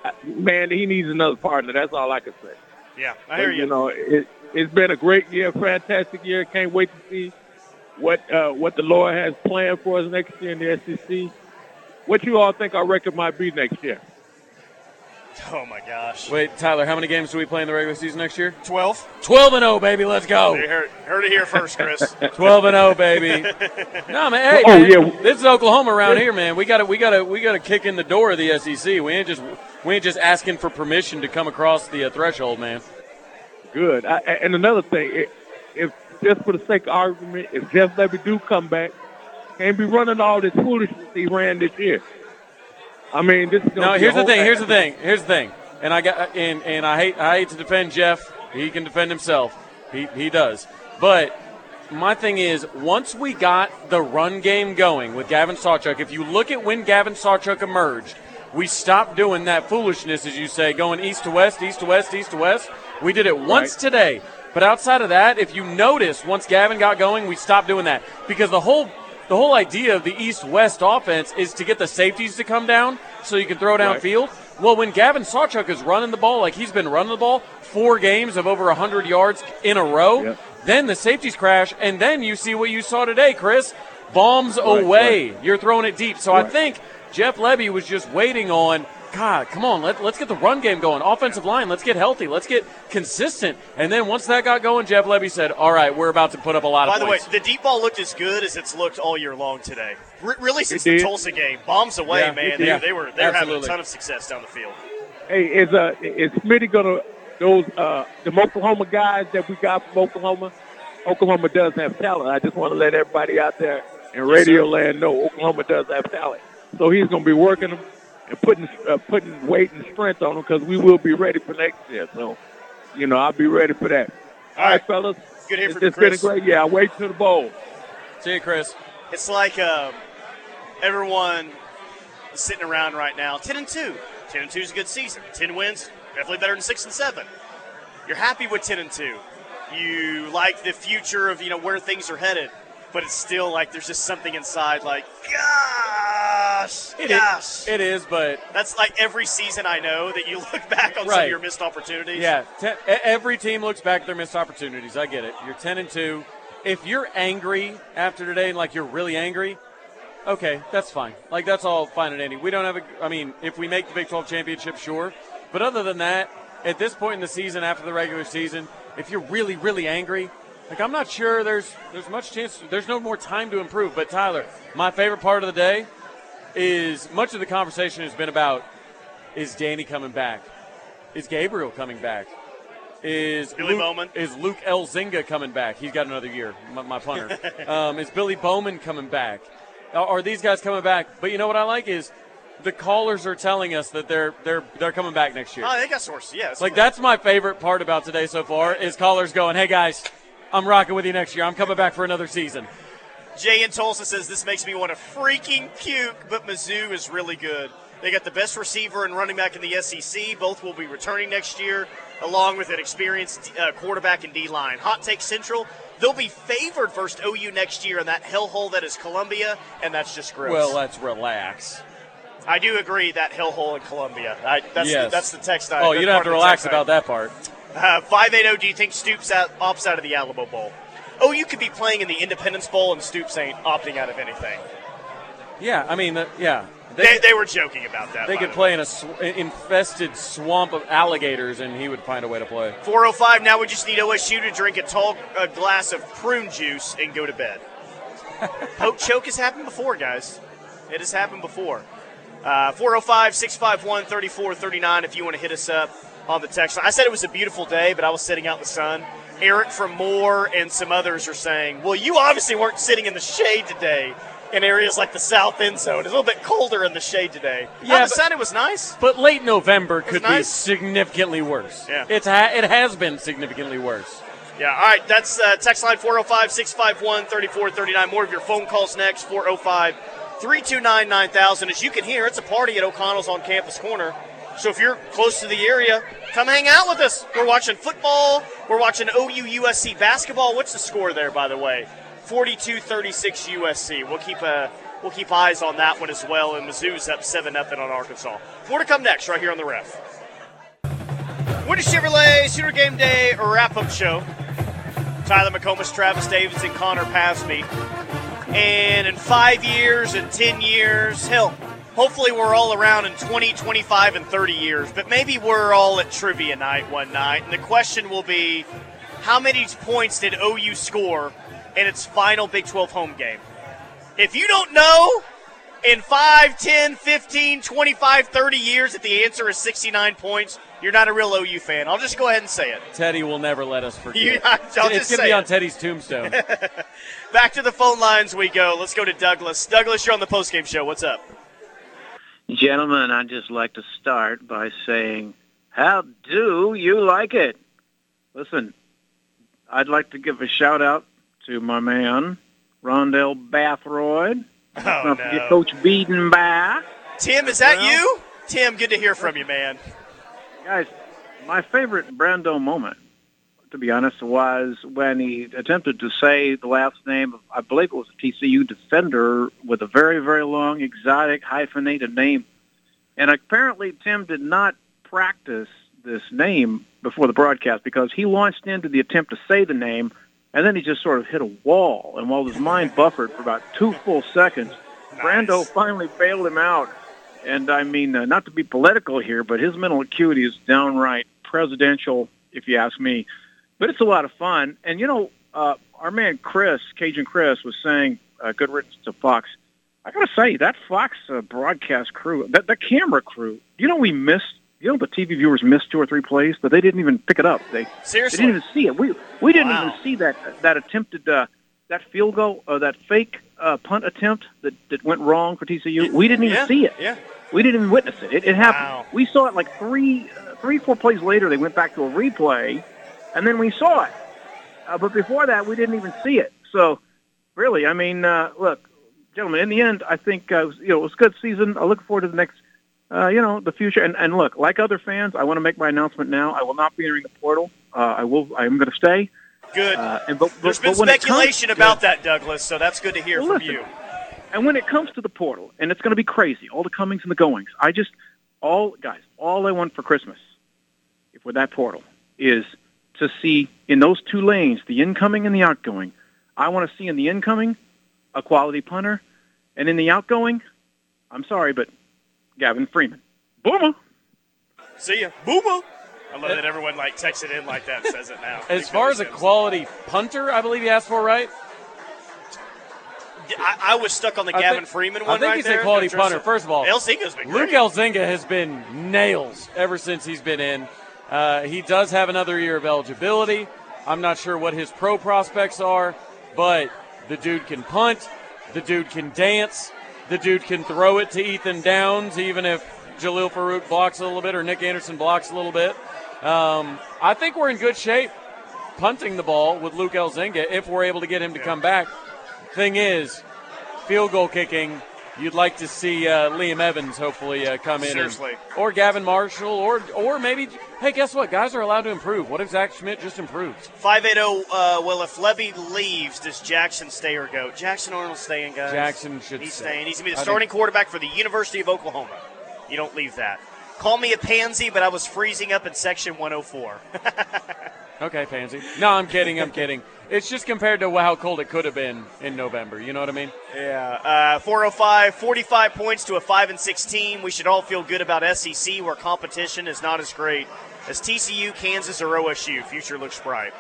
I, I, man, he needs another partner. That's all I can say. Yeah, I But, hear you. know, it, it's been a great year, fantastic year. Can't wait to see what uh, what the Lord has planned for us next year in the SEC. What you all think our record might be next year? Oh my gosh. Wait, Tyler, how many games do we play in the regular season next year? Twelve. 12 and 0, baby. Let's go. You heard, heard it here first, Chris. 12 and 0, baby. No, man. Hey, Oh, man, yeah. This is Oklahoma around here, man. We got to we got to we got to kick in the door of the SEC. We ain't just we ain't just asking for permission to come across the uh, threshold, man. Good. I, and another thing, if, if just for the sake of argument, if Jeff Lebby do come back, can't be running all this foolishness he ran this year. I mean, this is No, be a here's the thing. Here's the thing. Here's the thing. And I got and and I hate I hate to defend Jeff. He can defend himself. He he does. But my thing is, once we got the run game going with Gavin Sawchuk, if you look at when Gavin Sawchuk emerged, we stopped doing that foolishness, as you say, going east to west, east to west, east to west. We did it once Right. today. But outside of that, if you notice, once Gavin got going, we stopped doing that because the whole the whole idea of the east-west offense is to get the safeties to come down so you can throw Right. downfield. Well, when Gavin Sawchuk is running the ball like he's been running the ball, four games of over 100 yards in a row, Yep. then the safeties crash, and then you see what you saw today, Chris. Bombs Right, away. You're throwing it deep. So I think Jeff Lebby was just waiting on, God, come on, let, let's get the run game going. Offensive line, let's get healthy. Let's get consistent. And then once that got going, Jeff Lebby said, all right, we're about to put up a lot By of the way, points. the deep ball looked as good as it's looked all year long today. R- really, since the. Tulsa game, bombs away, Yeah, man. it They, did. they were they were having a ton of success down the field. Hey, is uh is Smitty gonna those uh the Oklahoma guys that we got from Oklahoma? Oklahoma does have talent. I just want to let everybody out there in radio land know Oklahoma does have talent. So he's gonna be working them and putting uh, putting weight and strength on them because we will be ready for next year. So, you know, I'll be ready for that. All right, fellas. Good to hear it's from you, it's been a Chris. great year. I wait to the bowl. See you, Chris. It's like um, everyone is sitting around right now, ten and two. Ten and two is a good season. Ten wins, definitely better than six and seven. You're happy with ten and two. You like the future of you know where things are headed, but it's still like there's just something inside like, gosh, It gosh. is, it is, but That's like every season I know that you look back on some of your missed opportunities. Yeah, ten, every team looks back at their missed opportunities. I get it. You're ten and two. If you're angry after today, and like you're really angry, okay, that's fine. Like that's all fine and dandy. We don't have a. I mean, if we make the Big 12 championship, sure. But other than that, at this point in the season, after the regular season, if you're really, really angry, like I'm not sure there's there's much chance. There's no more time to improve. But Tyler, my favorite part of the day is much of the conversation has been about is Danny coming back? Is Gabriel coming back? Is Billy Luke, Bowman. Is Luke Elzinga coming back? He's got another year, my, my punter. um, is Billy Bowman coming back? Are, these guys coming back? But you know what I like is the callers are telling us that they're they're they're coming back next year. Oh, they got sources. Yeah, like that's my favorite part about today so far is callers going, "Hey guys, I'm rocking with you next year. I'm coming back for another season." Jay in Tulsa says this makes me want to freaking puke, but Mizzou is really good. They got the best receiver and running back in the SEC. Both will be returning next year, along with an experienced uh, quarterback and D line. Hot take Central. They'll be favored versus OU next year in that hellhole that is Columbia, and that's just gross. Well, let's relax. I do agree that hellhole in Columbia. I, that's, Yes. the, that's the text I Oh, you don't have to relax I- about that part. Uh, 580, do you think Stoops out, opts out of the Alamo Bowl? Oh, you could be playing in the Independence Bowl and Stoops ain't opting out of anything. Yeah, I mean, uh, yeah. They, they were joking about that. They could the play in a sw- infested swamp of alligators, and he would find a way to play. 405. Now we just need OSU to drink a tall uh, glass of prune juice and go to bed. Poke choke has happened before, guys. It has happened before. Uh, 405 651 3439 if you want to hit us up on the text line. I said it was a beautiful day, but I was sitting out in the sun. Eric from Moore and some others are saying, well, you obviously weren't sitting in the shade today in areas like the south end zone. It's a little bit colder in the shade today. Yeah, the but- sun, it was nice. But late November could be significantly worse. Yeah. It's ha- it has been significantly worse. Yeah, all right. That's uh, text line 405 651 3439. More of your phone calls next 405 329 9000. As you can hear, it's a party at O'Connell's on Campus Corner. So if you're close to the area, come hang out with us. We're watching football. We're watching OU USC basketball. What's the score there, by the way? 42 36 USC. We'll keep uh, We'll keep eyes on that one as well. And Mizzou's up 7 0 on Arkansas. More to come next, right here on the ref. Winter Chevrolet Sooner Game Day wrap up show. Tyler McComas, Travis Davis, and Connor Pasby. And in five years and 10 years, hell, hopefully we're all around in 20, 25, and 30 years, but maybe we're all at trivia night one night. And the question will be how many points did OU score in its final Big 12 home game? If you don't know, in 5, 10, 15, 25, 30 years, if the answer is 69 points, you're not a real OU fan. I'll just go ahead and say it. Teddy will never let us forget. You- I'll it's going to be on. Teddy's tombstone. Back to the phone lines we go. Let's go to Douglas. Douglas, you're on the postgame show. What's up? Gentlemen, I'd just like to start by saying, how do you like it? Listen, I'd like to give a shout out to my man, Rondell Bathroyd. Oh, Don't no. Coach Bedenbaugh. Tim, is that Well- you? Tim, good to hear from you, man. Guys, my favorite Brando moment, to be honest, was when he attempted to say the last name of, I believe it was a TCU defender with a very, very long, exotic, hyphenated name. And apparently Tim did not practice this name before the broadcast because he launched into the attempt to say the name, and then he just sort of hit a wall. And while his mind buffered for about two full seconds, Brando finally bailed him out. And I mean, uh, not to be political here, but his mental acuity is downright presidential, if you ask me. But it's a lot of fun. And you know, uh, our man Chris, Cajun Chris, was saying, uh, "Good riddance to Fox." I gotta say, that Fox uh, broadcast crew, that the camera crew, you know, we missed. You know, the TV viewers missed two or three plays, but they didn't even pick it up. They Seriously? they didn't even see it. We we didn't Wow. even see that that attempted uh, that field goal or that fake uh, punt attempt that, that went wrong for TCU. We didn't even Yeah, see it. yeah. We didn't even witness it. It, it happened. Wow. We saw it like three, uh, three, four plays later. They went back to a replay, and then we saw it. Uh, but before that, we didn't even see it. So, really, I mean, uh, look, gentlemen. In the end, I think uh, it was, you know it was a good season. I look forward to the next, uh, you know, the future. And, and look, like other fans, I want to make my announcement now. I will not be entering the portal. Uh, I will. I am going to stay. Good. Uh, and but, There's but, been but it comes- speculation about that, Douglas, so that's good to hear Well, from listen. you. And when it comes to the portal, and it's going to be crazy, all the comings and the goings. I just, all guys, all I want for Christmas, if with that portal, is to see in those two lanes, the incoming and the outgoing. I want to see in the incoming a quality punter, and in the outgoing, I'm sorry, but Gavin Freeman. Boomer. See ya. Boomer. I love that everyone like texts it in like that and says it now. as far as a quality punter, I believe you asked for, right? I, I was stuck on the I Gavin think- Freeman one. I think right he said there. quality punter. First of all, Elzinga's been Luke great. Elzinga has been nails ever since he's been in. Uh, he does have another year of eligibility. I'm not sure what his pro prospects are, but the dude can punt, the dude can dance, the dude can throw it to Ethan Downs, even if Jalil Farooq blocks a little bit or Nick Anderson blocks a little bit. Um, I think we're in good shape punting the ball with Luke Elzinga if we're able to get him to come back. Thing is, field goal kicking you'd like to see uh, Liam Evans hopefully uh, come in, Seriously. and, or Gavin Marshall, or or maybe hey, guess what? Guys are allowed to improve. What if Zach Schmit just improves? 580, uh, well, if Lebby leaves, does Jackson stay or go? Jackson Arnold's staying, guys. Jackson should He's stay. staying. He's going to be the I starting think- quarterback for the University of Oklahoma. You don't leave that. Call me a pansy, but I was freezing up in section 104. Okay, Pansy. No, I'm kidding. I'm kidding. It's just compared to how cold it could have been in November. You know what I mean? Yeah, uh, 405, 45 points to a 5 and 6 team. We should all feel good about SEC, where competition is not as great as TCU, Kansas, or OSU. Future looks bright.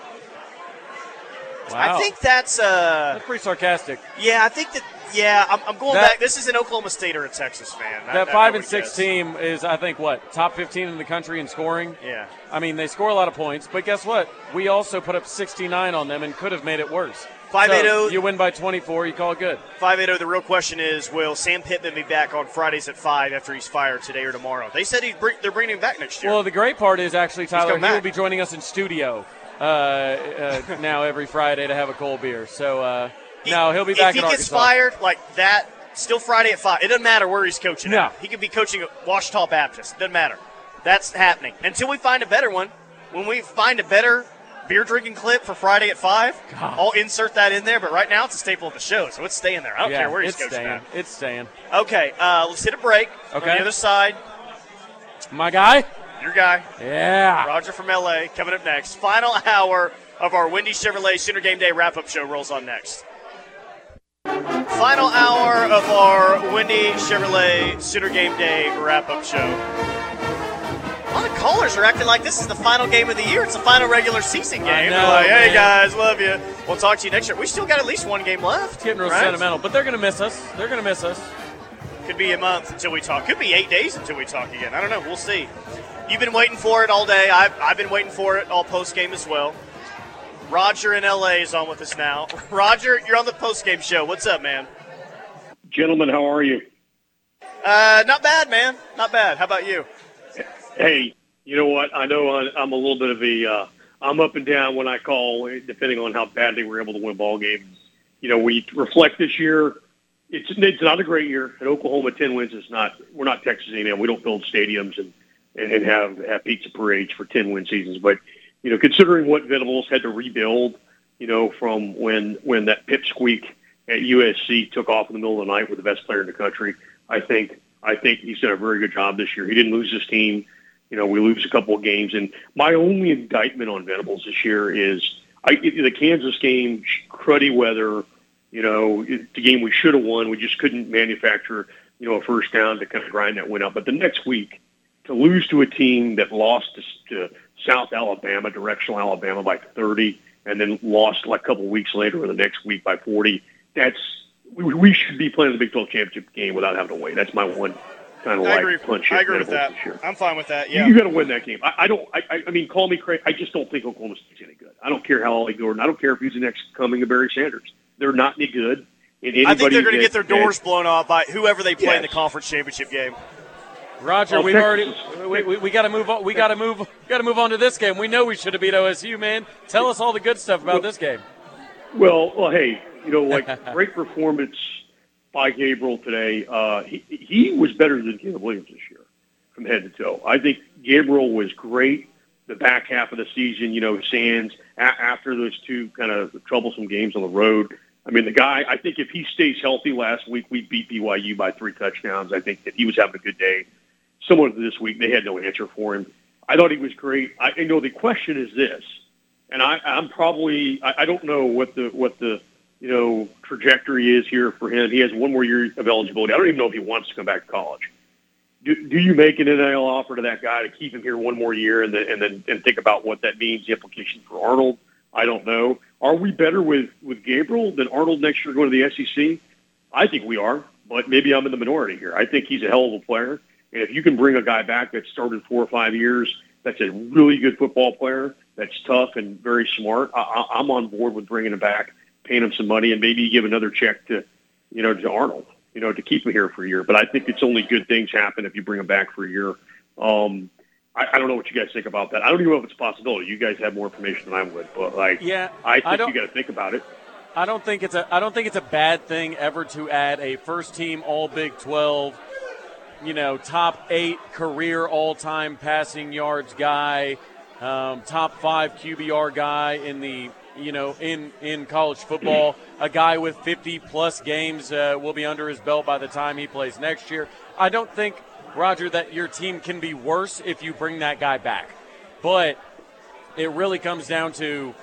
Wow. I think that's uh, that's pretty sarcastic. yeah. I think that yeah. I'm, I'm going That- back. This is an Oklahoma State or a Texas fan. I- That I- five and six guess. team is, I think, what top 15 in the country in scoring. Yeah. I mean, they score a lot of points, but guess what? We also put up 69 on them and could have made it worse. 580 you win by 24, you call it good. 580. The real question is, will Sam Pittman be back on Fridays at five after he's fired today or tomorrow? They said bring, they're bringing him back next year. Well, the great part is actually Tyler. He will be joining us in studio now every Friday to have a cold beer. So uh, no, he'll be back. if he gets fired like that, still Friday at five. It doesn't matter where he's coaching. No. at. he could be coaching at Ouachita Baptist. Doesn't matter. That's happening until we find a better one. When we find a better beer drinking clip for Friday at five, God. I'll insert that in there. But right now, it's a staple of the show, so it's staying there. I don't yeah, care where he's it's coaching staying. at. It's staying. Okay, uh, let's hit a break. On Okay. the other side, My guy. Your guy. Yeah. Roger from LA coming up next. Final hour of our Wendy Chevrolet Sooner Game Day wrap up show rolls on next. Final hour of our Wendy Chevrolet Sooner Game Day wrap up show. A lot of callers are acting like this is the final game of the year. It's the final regular season game. Know, like, hey man. guys, love you. We'll talk to you next year. We still got at least one game left. It's getting real right? sentimental, but they're going to miss us. They're going to miss us. Could be a month until we talk. Could be eight days until we talk again. I don't know. We'll see. You've been waiting for it all day. I've, I've been waiting for it all post game as well. Roger in LA is on with us now. Roger, you're on the post game show. What's up, man? Gentlemen, how are you? Uh, not bad, man. Not bad. How about you? Hey, you know what? I know I'm a little bit of a. Uh, I'm up and down when I call, depending on how badly we're able to win ball games. You know, we reflect this year. It's it's not a great year. At Oklahoma, ten wins is not. We're not Texas A&M. We don't build stadiums and and, and have have pizza parades for ten win seasons. But you know, considering what Venables had to rebuild, you know, from when when that pipsqueak at USC took off in the middle of the night with the best player in the country, I think I think he's done a very good job this year. He didn't lose his team. You know, we lose a couple of games, and my only indictment on Venables this year is I, the Kansas game, cruddy weather. You know, the game we should have won, we just couldn't manufacture, you know, a first down to kind of grind that win out. But the next week, to lose to a team that lost to, to South Alabama, directional Alabama by 30, and then lost like a couple weeks later or the next week by 40, that's we, we should be playing the Big 12 championship game without having to wait. That's my one kind of I like agree. punch. I agree with that. Venables This year. I'm fine with that. You- Yeah. You got to win that game. I, I don't. I, I- mean, call me crazy. I just don't think Oklahoma State's any good. I don't care how Ollie Gordon. I don't care if he's the next coming of Barry Sanders. They're not any good. I think they're going to get their doors blown off by whoever they play in the conference championship game. Roger, we've Texas already we, we, we got to move on. We got to move. Got to move on to this game. We know we should have beat OSU, man. Tell us all the good stuff about this game. Well, well, hey, you know, like great performance by Gabriel today. Uh, he, he was better than Caleb Williams this year, from head to toe. I think Gabriel was great. The back half of the season, you know, Sands a- after those two kind of troublesome games on the road. I mean, the guy. I think if he stays healthy, last week we beat BYU by three touchdowns. I think that he was having a good day. Similar to this week, they had no answer for him. I thought he was great. I you know the question is this, and I, I'm probably I, I don't know what the what the you know trajectory is here for him. He has one more year of eligibility. I don't even know if he wants to come back to college. Do, do you make an NIL offer to that guy to keep him here one more year and then and then and think about what that means, the implications for Arnold? I don't know. Are we better with with Gabriel than Arnold next year going to the SEC? I think we are, but maybe I'm in the minority here. I think he's a hell of a player, and if you can bring a guy back that started four or five years, that's a really good football player, that's tough and very smart. I, I, I'm on board with bringing him back, paying him some money, and maybe give another check to, you know, to Arnold. you know, to keep him here for a year. But I think it's only good things happen if you bring him back for a year. Um, I, I don't know what you guys think about that. I don't even know if it's a possibility. You guys have more information than I would, but like, Yeah, I I think don't- you got to think about it. I don't think it's a I don't think it's a bad thing ever to add a first team All Big 12, you know, top eight career all time passing yards guy, um, top five QBR guy in the you know in in college football, a guy with 50 plus games uh, will be under his belt by the time he plays next year. I don't think Roger that your team can be worse if you bring that guy back, but it really comes down to,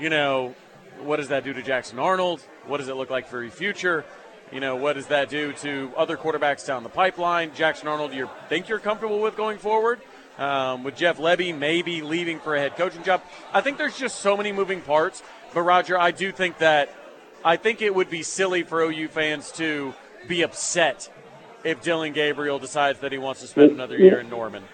you know, what does that do to Jackson Arnold? What does it look like for your future? You know, what does that do to other quarterbacks down the pipeline? Jackson Arnold, you think you're comfortable with going forward? Um, with Jeff Lebby maybe leaving for a head coaching job. I think there's just so many moving parts. But Roger, I do think that I think it would be silly for OU fans to be upset if Dillon Gabriel decides that he wants to spend another year in Norman.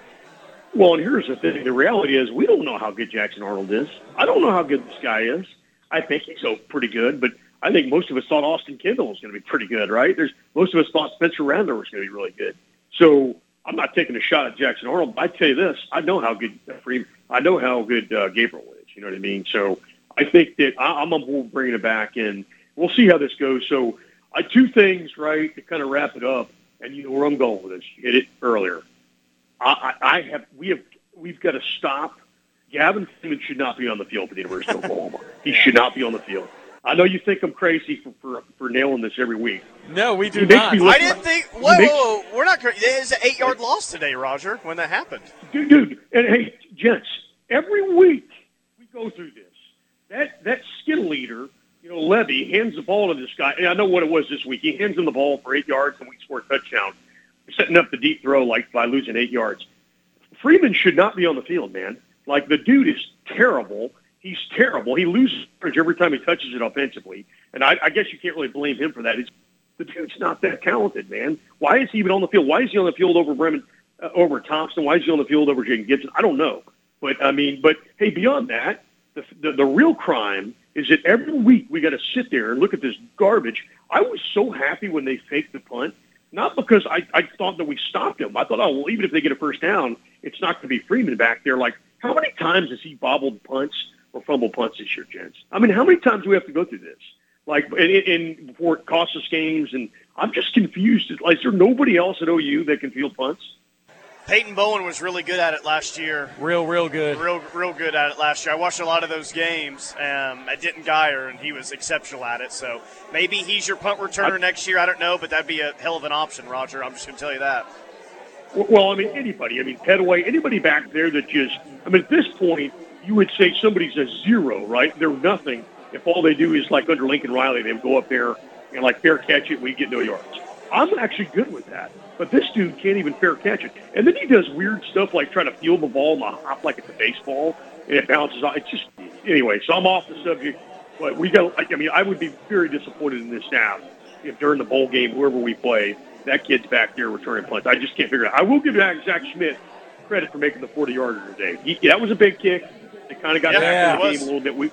Well, and here's the thing: the reality is, we don't know how good Jackson Arnold is. I don't know how good this guy is. I think he's so pretty good, but I think most of us thought Austin Kendall was going to be pretty good, right? There's most of us thought Spencer Rattler was going to be really good. So I'm not taking a shot at Jackson Arnold. But I tell you this: I know how good Freeman, I know how good uh, Gabriel is. You know what I mean? So I think that I, I'm on board bringing it back, and we'll see how this goes. So I two things, right, to kind of wrap it up, and you know where I'm going with this. You hit it earlier. I, I I have we have we've got to stop. Gavin Freeman should not be on the field for the University of Oklahoma. He should not be on the field. I know you think I'm crazy for for, for nailing this every week. No, we do not. I didn't think. Whoa, makes- whoa, whoa, we're not. cra- It was an eight-yard loss today, Roger. When that happened. dude, dude, and hey, gents, every week we go through this. That that skin leader, you know, Lebby hands the ball to this guy. And I know what it was this week. He hands him the ball for eight yards, and we score a touchdown, setting up the deep throw like by losing eight yards. Freeman should not be on the field, man. Like the dude is terrible. He's terrible. He loses every time he touches it offensively, and I, I guess you can't really blame him for that. It's, the dude's not that talented, man. Why is he even on the field? Why is he on the field over Brenen, uh, over Thompson? Why is he on the field over Jayden Gibson? I don't know. But I mean, but hey, beyond that, the the, the real crime is that every week we got to sit there and look at this garbage. I was so happy when they faked the punt, not because I, I thought that we stopped them. I thought, oh, well, even if they get a first down, it's not going to be Freeman back there. Like, how many times has he bobbled punts or fumble punts this year, gents? I mean, how many times do we have to go through this? Like, and, and before it costs us games, and I'm just confused. Like, is there nobody else at OU that can field punts? Peyton Bowen was really good at it last year. Real, real good. Real, real good at it last year. I watched a lot of those games um, at Denton Guyer, and he was exceptional at it. So maybe he's your punt returner next year. I don't know, but that'd be a hell of an option, Roger. I'm just going to tell you that. Well, I mean, anybody. I mean, Petaway, anybody back there that just, I mean, at this point, you would say somebody's a zero, right? They're nothing if all they do is like under Lincoln Riley, they go up there and like fair catch it, we get no yards. I'm actually good with that. But this dude can't even fair catch it. And then he does weird stuff like trying to field the ball and hop like it's a baseball and it bounces off. It's just, anyway, so I'm off the subject. But we got, I mean, I would be very disappointed in this staff if during the bowl game, whoever we play, that kid's back there returning punts. I just can't figure it out. I will give Zach Schmit credit for making the 40 yarder today. He, that was a big kick. It kind of got Yeah, back in the game a little bit. We,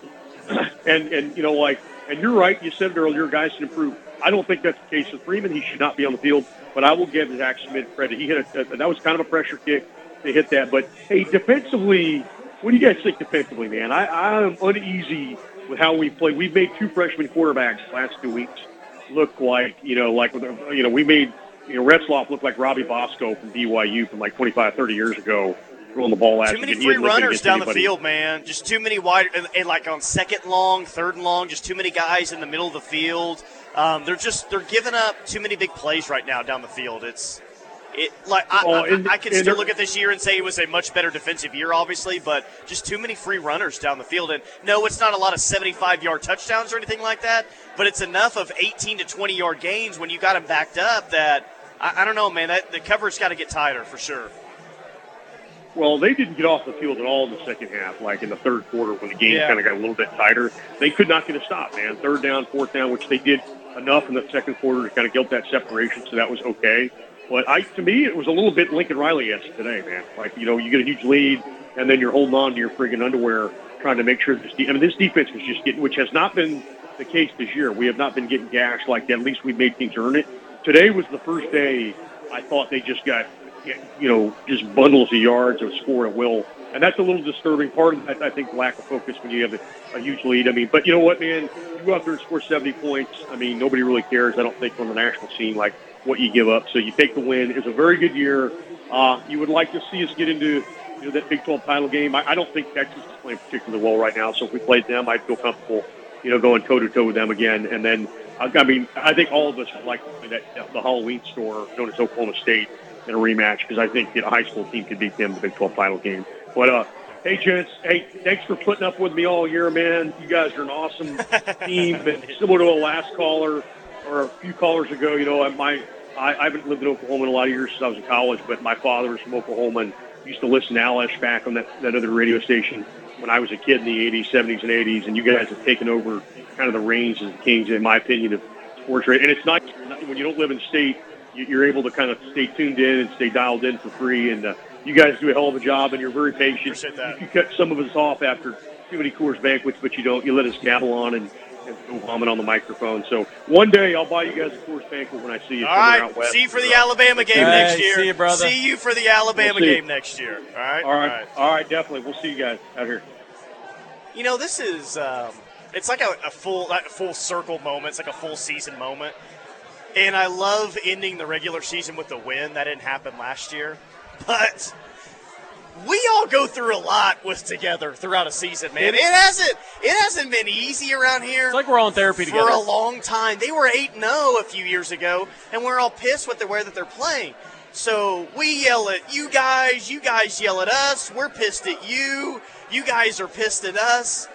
and and you know like and you're right. You said it earlier. Guys can improve. I don't think that's the case with Freeman. He should not be on the field. But I will give Zach Schmit credit. He hit a, that was kind of a pressure kick. to hit that. But hey, defensively, what do you guys think defensively, man? I, I'm uneasy with how we play. We've made two freshman quarterbacks last two weeks look like you know like you know we made you know Retzlaff look like Robbie Bosco from BYU from like 25, 30 years ago, throwing the ball at Too many free runners down the field, man. Just too many wide, and, and like on second long, third and long, just too many guys in the middle of the field. Um, they're just they're giving up too many big plays right now down the field. It's it like I, Oh, I, and- I can still look at this year and say it was a much better defensive year, obviously, but just too many free runners down the field. And no, it's not a lot of 75 yard touchdowns or anything like that, but it's enough of 18 to 20 yard gains when you got them backed up that I, I don't know, man. That the cover's got to get tighter for sure. Well, they didn't get off the field at all in the second half, like in the third quarter when the game Yeah. kind of got a little bit tighter. They could not get a stop, man. Third down, fourth down, which they did enough in the second quarter to kind of get that separation, so that was okay. But I, to me, it was a little bit Lincoln Riley-esque today, man. Like, you know, you get a huge lead, and then you're holding on to your friggin' underwear, trying to make sure this. De- I mean, this defense was just getting, which has not been the case this year. We have not been getting gashed like that. At least we made teams earn it. today was the first day I thought they just got, you know, just bundles of yards of score at will. And that's a little disturbing. Part of that, I think, lack of focus when you have a, a huge lead. I mean, but you know what, man? You go out there and score 70 points. I mean, nobody really cares, I don't think, on the national scene, like what you give up. So you take the win. It was a very good year. Uh, you would like to see us get into you know, that Big 12 title game. I, I don't think Texas is playing particularly well right now. So if we played them, I'd feel comfortable, you know, going toe to toe with them again. And then, I mean, I think all of us would like that, the Halloween store known as Oklahoma State in a rematch because I think you know, a high school team could beat them in the Big 12 title game. But uh, hey, gents, hey, thanks for putting up with me all year, man. You guys are an awesome team. And similar to a last caller or a few callers ago, you know, my I, I haven't lived in Oklahoma in a lot of years since I was in college, but my father was from Oklahoma and used to listen to Al back on that, that other radio station when I was a kid in the 80s, 70s, and 80s. And you guys have taken over kind of the reins as the kings, in my opinion, of sports radio. And it's nice when you don't live in state, you're able to kind of stay tuned in and stay dialed in for free. And uh, you guys do a hell of a job, and you're very patient. You cut some of us off after too many Coors banquets, but you don't. You let us gabble on and and go vomit on the microphone. So one day I'll buy you guys a Coors banquet when I see you. All right, see you for the Alabama game hey, next year. See you, brother. See you for the Alabama we'll game next year. All right. All right. All right. All right. Definitely. We'll see you guys out here. You know, this is um, it's like a, a full like a full circle moment. It's like a full season moment. And I love ending the regular season with a win. That didn't happen last year, but we all go through a lot with together throughout a season, man. It hasn't it hasn't been easy around here. It's like we're all in therapy together. for together a long time. They were eight 0 a few years ago, and we're all pissed with the way that they're playing. So we yell at you guys, you guys yell at us. We're pissed at you. You guys are pissed at us.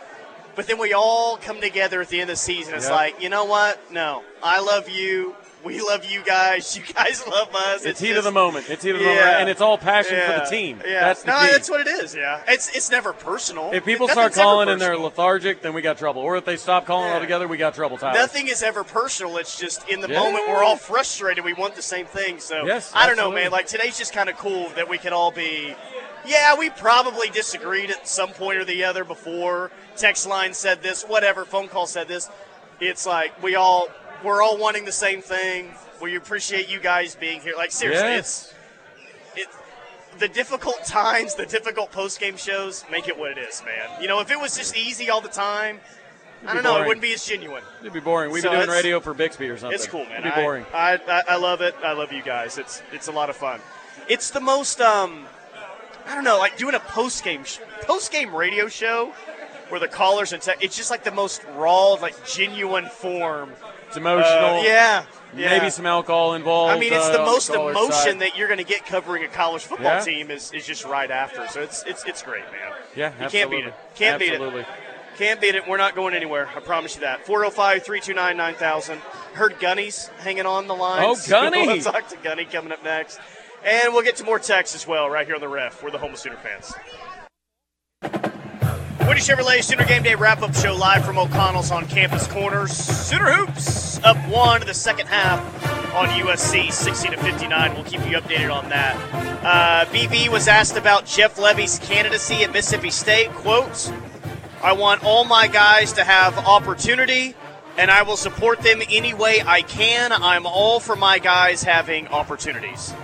But then we all come together at the end of the season. It's Yep. like, you know what? No, I love you. We love you guys. You guys love us. It's, heat of the moment. It's heat of the Yeah. moment, and it's all passion for the team. Yeah, That's the no, key. that's what it is. Yeah, it's it's never personal. if people Nothing's start calling and they're lethargic, then we got trouble. Or if they stop calling Yeah. altogether, we got trouble. Tyler. Nothing is ever personal. It's just in the Yeah. moment we're all frustrated. We want the same thing. So Yes, I don't know, man. Like today's just kind of cool that we can all be. Yeah, we probably disagreed at some point or the other before. Text line said this, whatever. Phone call said this. It's like we all we're all wanting the same thing. We appreciate you guys being here. Like seriously, Yes. it's it. The difficult times, the difficult post game shows make it what it is, man. You know, if it was just easy all the time, I don't know, it wouldn't be as genuine. It'd be boring. We'd So be doing radio for Bixby or something. It's cool, man. It'd be boring. I, I, I love it. I love you guys. It's it's a lot of fun. It's the most um, I don't know, like doing a post game sh- post game radio show where the callers and tech. It's just like the most raw, like genuine form. It's emotional. Uh, yeah, yeah. Maybe some alcohol involved. I mean, it's the uh, most emotion side. that you're going to get covering a college football Yeah. team is, is just right after. So it's it's it's great, man. Yeah, you can't beat it. Can't Absolutely. beat it. Can't beat it. We're not going anywhere. I promise you that. 405 329 9000. Heard Gunny's hanging on the line. Oh, Gunny. we'll talk to Gunny coming up next. And we'll get to more texts as well right here on the ref. We're the home of Sooner fans. Woody Chevrolet Sooner Game Day wrap up show live from O'Connell's on Campus Corners. Sooner Hoops up one in the second half on USC 60 to 59. We'll keep you updated on that. Uh, BV was asked about Jeff Lebby's candidacy at Mississippi State. Quote, I want all my guys to have opportunity, and I will support them any way I can. I'm all for my guys having opportunities.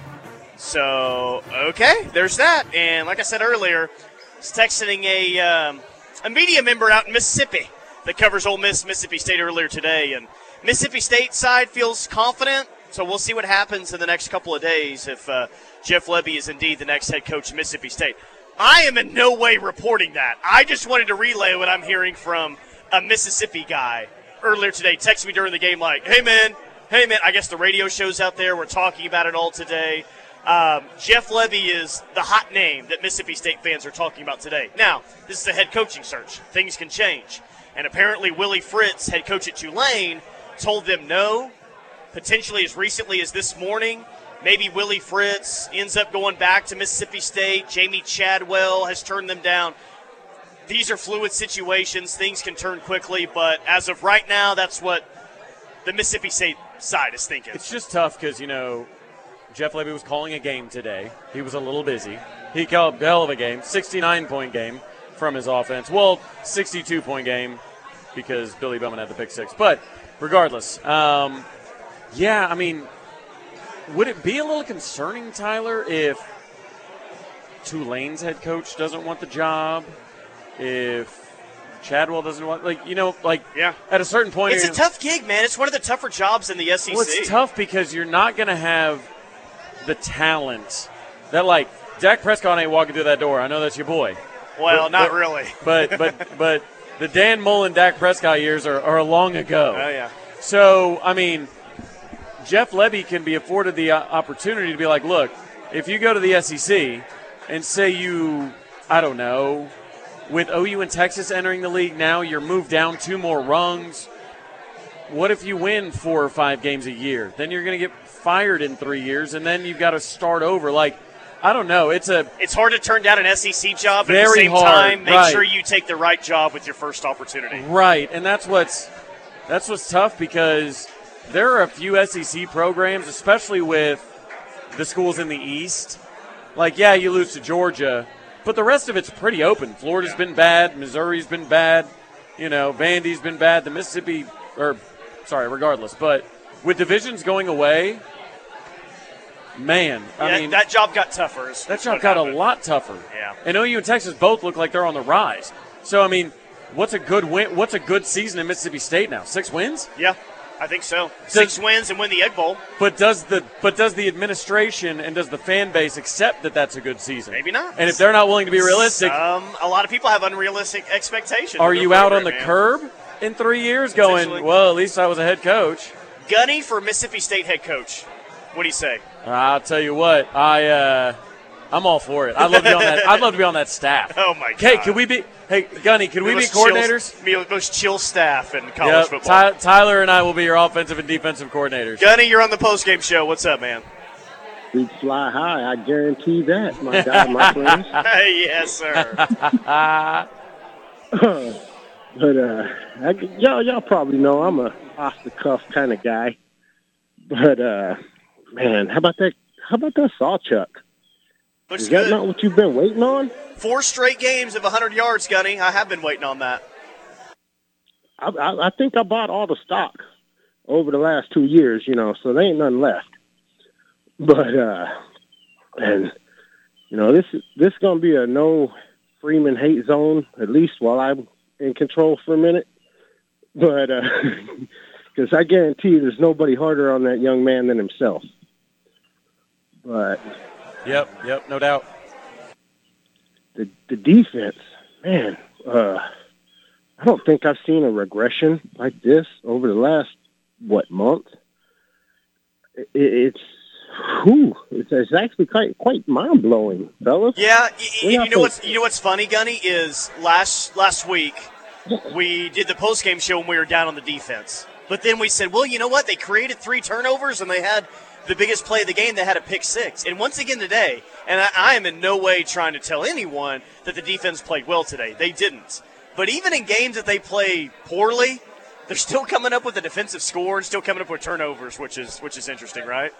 So, okay, there's that. And like I said earlier, I texting a, um, a media member out in Mississippi that covers Ole Miss, Mississippi State earlier today. And Mississippi State side feels confident, so we'll see what happens in the next couple of days if uh, Jeff Lebby is indeed the next head coach of Mississippi State. I am in no way reporting that. I just wanted to relay what I'm hearing from a Mississippi guy earlier today. Texted me during the game like, hey, man, hey, man, I guess the radio shows out there were talking about it all today. Um, Jeff Lebby is the hot name that Mississippi State fans are talking about today. Now, this is a head coaching search. Things can change. And apparently, Willie Fritz, head coach at Tulane, told them no, potentially as recently as this morning. Maybe Willie Fritz ends up going back to Mississippi State. Jamey Chadwell has turned them down. These are fluid situations. Things can turn quickly, but as of right now, that's what the Mississippi State side is thinking. It's just tough because you know Jeff Lebby was calling a game today. He was a little busy. He called a hell of a game, 69 point game from his offense. Well, 62 point game because Billy Bowman had the pick six. But regardless, um, yeah, I mean, would it be a little concerning, Tyler, if Tulane's head coach doesn't want the job? If Chadwell doesn't want, like, you know, like, Yeah. at a certain point, It's a tough gig, man. It's one of the tougher jobs in the SEC. Well, it's tough because you're not going to have the talent that, like, Dak Prescott ain't walking through that door. I know that's your boy. Well, But- not but- really. But, but, but the Dan Mullen, Dak Prescott years are, are long ago. Oh yeah. So, I mean, Jeff Lebby can be afforded the uh, opportunity to be like, look, if you go to the SEC and say you, I don't know, with OU and Texas entering the league now, you're moved down two more rungs. What if you win four or five games a year? Then you're going to get fired in three years, and then you've got to start over. Like, I don't know. It's a It's hard to turn down an SEC job, but at the Very same hard, time, make right. sure you take the right job with your first opportunity. Right, and that's what's that's what's tough because there are a few SEC programs, especially with the schools in the East. Like, yeah, you lose to Georgia, but the rest of it's pretty open. Florida's been bad, Missouri's been bad, you know, Vandy's been bad, the Mississippi, or sorry, regardless. But with divisions going away, man, I Yeah, mean, that job got tougher. that job got a lot tougher. Yeah. And OU and Texas both look like they're on the rise. So I mean, what's a good win? What's a good season in Mississippi State now? Six wins. Yeah, I think so. So- Six wins and win the Egg Bowl. But does the but does the administration and does the fan base accept that that's a good season? Maybe not. And if they're not willing to be realistic, Um, a lot of people have unrealistic expectations. are you out on the man. curb in three years? Going well. At least I was a head coach. Gunny for Mississippi State head coach. What do you say? I'll tell you what. I uh, I'm all for it. I'd love to be on that. I'd love to be on that staff. Oh my god! Hey, could we be? Hey, Gunny, could we be Most chill- coordinators? be the most chill staff in college Yep. football. Ty- Tyler and I will be your offensive and defensive coordinators. Gunny, you're on the post game show. What's up, man? We'd fly high. I guarantee that, my God, my friends. Hey, yes, sir. But uh, I, y'all, y'all probably know I'm a off the cuff kind of guy. But uh, man, how about that? How about that Sawchuk? Looks Is that good. not what you've been waiting on? Four straight games of 100 yards, Gunny. I have been waiting on that. I, I, I think I bought all the stock over the last two years, you know, so there ain't nothing left. But uh, and you know, this is this is gonna be a no Freeman hate zone at least while I'm in control for a minute. But because I guarantee there's nobody harder on that young man than himself. But Yep, yep, no doubt. the the defense, man, uh, I don't think I've seen a regression like this over the last what month. It, it's, whew, it's it's actually quite quite mind blowing, fellas. Yeah, y- y- you know the- what's you know what's funny, Gunny, is last last week we did the post game show when we were down on the defense. But then we said, well, you know what? They created three turnovers and they had the biggest play of the game. They had a pick six. And once again today, and I, I am in no way trying to tell anyone that the defense played well today. They didn't. But even in games that they play poorly, they're still coming up with a defensive score and still coming up with turnovers, which is which is interesting, right?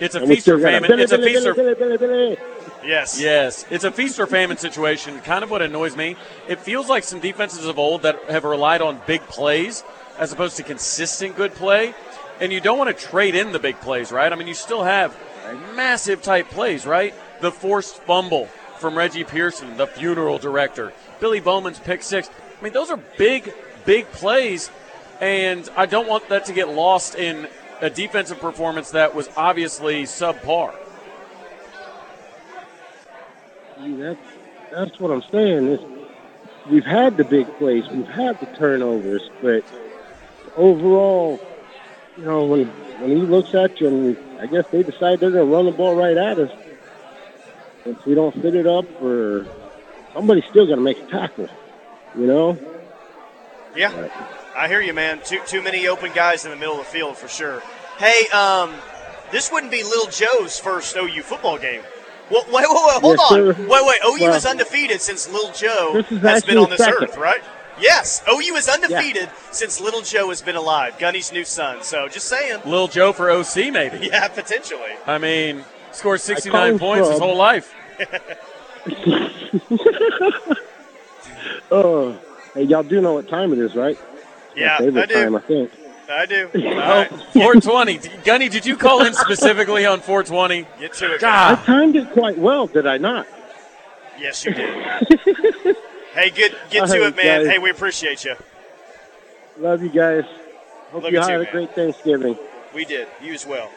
It's a feast or famine. Billy, It's a feast or Billy. Yes. Yes, it's a feast or famine situation. Kind of what annoys me. It feels like some defenses of old that have relied on big plays as opposed to consistent good play. And you don't want to trade in the big plays, right? I mean, you still have massive type plays, right? The forced fumble from Reggie Pearson, the funeral director, Billy Bowman's pick six. I mean, those are big, big plays. And I don't want that to get lost in a defensive performance that was obviously subpar. That's what I'm saying. We've had the big plays, we've had the turnovers, but overall, you know, when when he looks at you, and I guess they decide they're going to run the ball right at us. If we don't fit it up, or somebody's still going to make a tackle, you know. Yeah, I hear you, man. Too too many open guys in the middle of the field for sure. Hey, um, this wouldn't be Little Joe's first OU football game. Wait, wait, wait, wait hold Yes, on. sir. Wait, wait. OU Well, is undefeated since Little Joe has been on this second. earth, right? Yes, OU is undefeated since Little Joe has been alive. Gunny's new son. So just saying. Little Joe for OC, maybe. Yeah, potentially. I mean, scored 69 call points his whole life. Oh, hey, y'all do know what time it is, right? Yeah, My favorite I do. time, I think. I do. Oh, All right. 420. Gunny, did you call in specifically on 420? Get to it. I God. timed it quite well, did I not? Yes, you did. Hey, get get All to right, it, man. guys. Hey, we appreciate you. Love you guys. Hope Love you you too, had a man. great Thanksgiving. We did. You as well.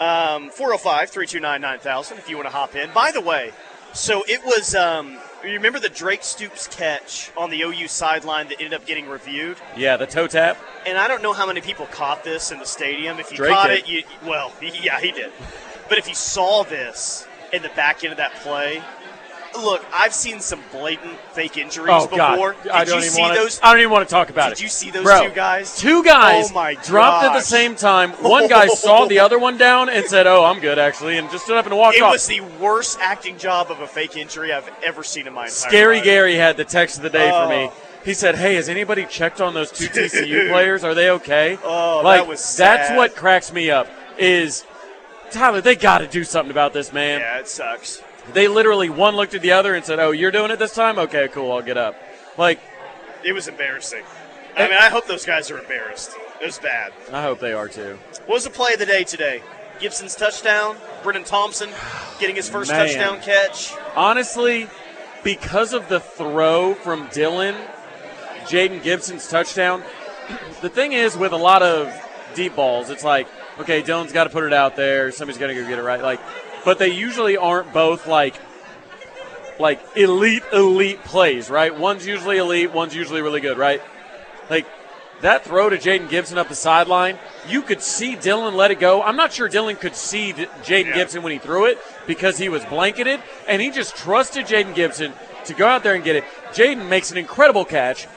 Um, 405 329 9000 if you want to hop in. By the way, so it was, um, you remember the Drake Stoops catch on the OU sideline that ended up getting reviewed? Yeah, the toe tap. And I don't know how many people caught this in the stadium. If you Drake caught did. it, you, well, yeah, he did. But if you saw this in the back end of that play, look, I've seen some blatant fake injuries Oh before. God! Did I don't you even see want those? to. I don't even want to talk about Did it. Did you see those Bro, two guys? Two guys Oh, my dropped at the same time. One guy saw the other one down and said, "Oh, I'm good actually," and just stood up and walked It off. It was the worst acting job of a fake injury I've ever seen in my entire Scary life. Gary had the text of the day for me. Oh. He said, "Hey, has anybody checked on those two TCU players? Are they okay?" Oh, like that was sad. that's what cracks me up. Is Tyler? They got to do something about this, man. Yeah, it sucks. They literally one looked at the other and said, "Oh, you're doing it this time? Okay, cool. I'll get up." Like, It was embarrassing. I mean, I hope those guys are embarrassed. It was bad. I hope they are too. What was the play of the day today? Gibson's touchdown. Brenen Thompson getting his first Man. touchdown catch. Honestly, because of the throw from Dillon, Jayden Gibson's touchdown. The thing is, with a lot of deep balls, it's like, okay, Dillon's got to put it out there. Somebody's got to go get it right. Like, but they usually aren't both like, like elite, elite plays, right? One's usually elite, one's usually really good, right? Like that throw to Jayden Gibson up the sideline, you could see Dillon let it go. I'm not sure Dillon could see Jayden Yeah. Gibson when he threw it because he was blanketed, and he just trusted Jayden Gibson to go out there and get it. Jayden makes an incredible catch.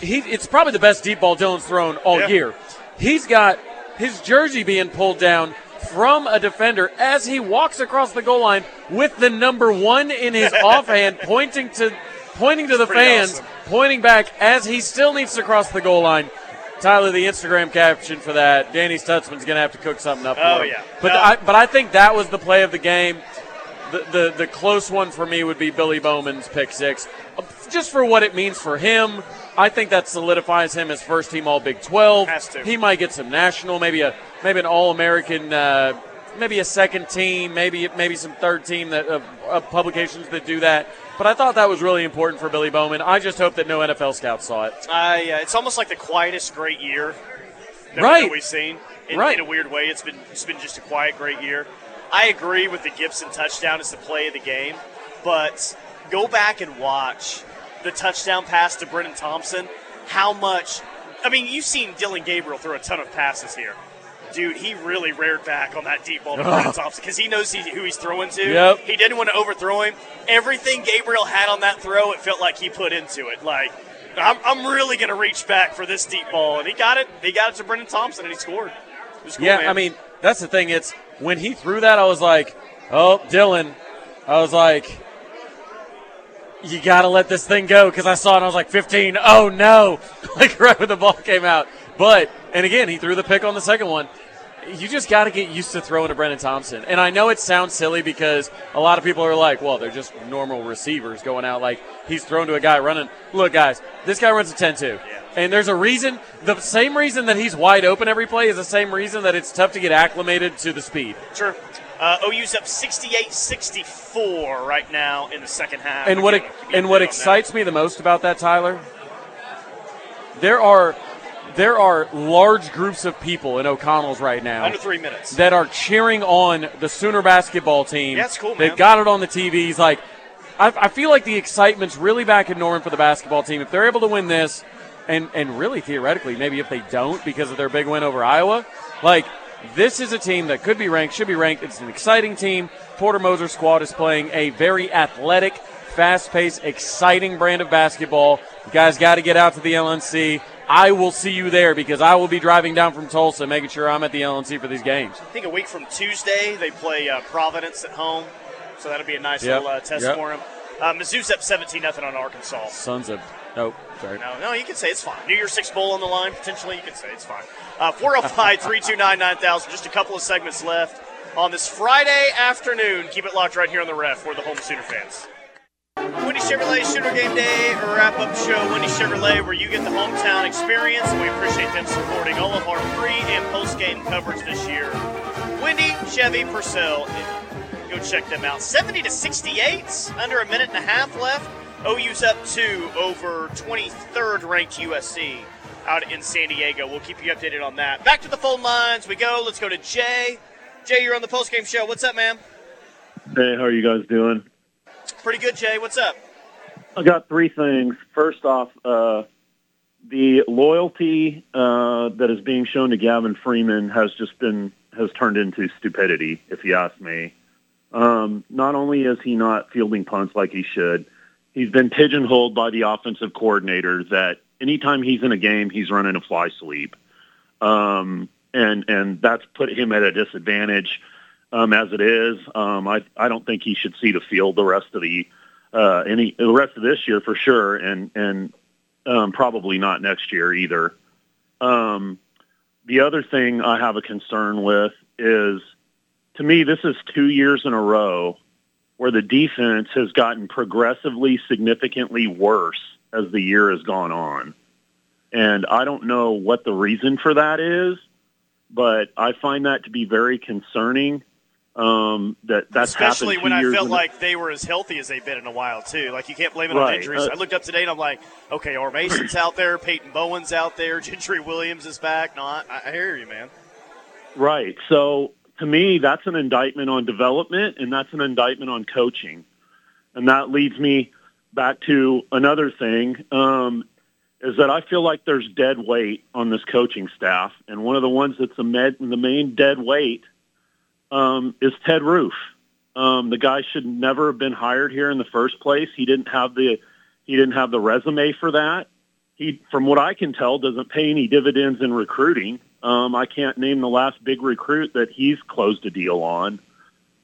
He, it's probably the best deep ball Dillon's thrown all Yeah. year. He's got his jersey being pulled down from a defender as he walks across the goal line with the number one in his offhand, pointing to pointing to the fans, awesome. pointing back as he still needs to cross the goal line. Tyler, the Instagram caption for that, Danny Stutsman's going to have to cook something up. Oh, for Oh, him. yeah. but No. I, but I think that was the play of the game. The, the the close one for me would be Billy Bowman's pick six, just for what it means for him. I think that solidifies him as first team All Big Twelve. Has to. He might get some national, maybe a maybe an All American, uh, maybe a second team, maybe maybe some third team that of, of publications that do that. But I thought that was really important for Billy Bowman. I just hope that no NFL scouts saw it. I, uh, it's almost like the quietest great year that, Right. that we've seen. In, Right. in a weird way, it's been it's been just a quiet great year. I agree with the Gibson touchdown as the play of the game, but go back and watch the touchdown pass to Brenen Thompson. How much? I mean, you've seen Dillon Gabriel throw a ton of passes here. Dude, he really reared back on that deep ball to Brenen Thompson because he knows he, who he's throwing to. Yep. He didn't want to overthrow him. Everything Gabriel had on that throw, it felt like he put into it. Like, I'm, I'm really going to reach back for this deep ball. And he got it. He got it to Brenen Thompson, and he scored. Cool, yeah, man. I mean that's the thing. It's when he threw that, I was like, oh, Dillon. I was like, you got to let this thing go because I saw it. and I was like, 15. Oh no! like right when the ball came out. But and again, he threw the pick on the second one. You just got to get used to throwing to Brenen Thompson. And I know it sounds silly because a lot of people are like, well, they're just normal receivers going out. Like he's thrown to a guy running. Look, guys, this guy runs a 10-2. And there's a reason, the same reason that he's wide open every play is the same reason that it's tough to get acclimated to the speed. Sure. Uh, OU's up 68-64 right now in the second half. And what Again, and what on that. excites me the most about that, Tyler, there are there are large groups of people in O'Connell's right now Under three minutes. that are cheering on the Sooner basketball team. Yeah, it's cool, They've got it on the TVs. Like, I, I feel like the excitement's really back in Norman for the basketball team. If they're able to win this, and and really theoretically, maybe if they don't because of their big win over Iowa, like this is a team that could be ranked, should be ranked. It's an exciting team. Porter Moser squad is playing a very athletic, fast-paced, exciting brand of basketball. You guys got to get out to the LNC. I will see you there because I will be driving down from Tulsa, making sure I'm at the LNC for these games. I think a week from Tuesday they play uh, Providence at home, so that'll be a nice Yep. little uh, test Yep. for them. Uh, Mizzou's up 17 nothing on Arkansas. Sons of nope, sorry. No, no, you can say it's fine. New Year's Six Bowl on the line, potentially. You can say it's fine. Uh, 405 329 9000. Just a couple of segments left on this Friday afternoon. Keep it locked right here on the ref. We're the home Sooner fans. Wendy Chevrolet Sooner Game Day wrap up show. Wendy Chevrolet, where you get the hometown experience, and we appreciate them supporting all of our pre and post game coverage this year. Wendy Chevy Purcell, go check them out. 70 to 68, under a minute and a half left. OU's up two over 23rd ranked USC out in San Diego. We'll keep you updated on that. Back to the phone lines we go. Let's go to Jay. Jay, you're on the post game show. What's up, man? Hey, how are you guys doing? Pretty good, Jay. What's up? I got three things. First off, uh, the loyalty uh, that is being shown to Gavin Freeman has just been has turned into stupidity, if you ask me. Um, not only is he not fielding punts like he should, he's been pigeonholed by the offensive coordinator that anytime he's in a game, he's running a fly sweep, um, and and that's put him at a disadvantage um, as it is. Um, I I don't think he should see the field the rest of the uh, any the rest of this year for sure, and and um, probably not next year either. Um, the other thing I have a concern with is, to me, this is two years in a row where the defense has gotten progressively significantly worse as the year has gone on. And I don't know what the reason for that is, but I find that to be very concerning. Um, that that's especially when I felt like they were as healthy as they've been in a while too. Like you can't blame it right. on injuries. Uh, I looked up today and I'm like, okay, Orr Mason's out there, Peyton Bowen's out there, Gentry Williams is back. No, I, I hear you, man. Right. So to me, that's an indictment on development and that's an indictment on coaching, and that leads me back to another thing. Um, is that I feel like there's dead weight on this coaching staff, and one of the ones that's the, med, the main dead weight um, is Ted Roof. Um, the guy should never have been hired here in the first place. He didn't have the he didn't have the resume for that. He, from what I can tell, doesn't pay any dividends in recruiting. Um, I can't name the last big recruit that he's closed a deal on.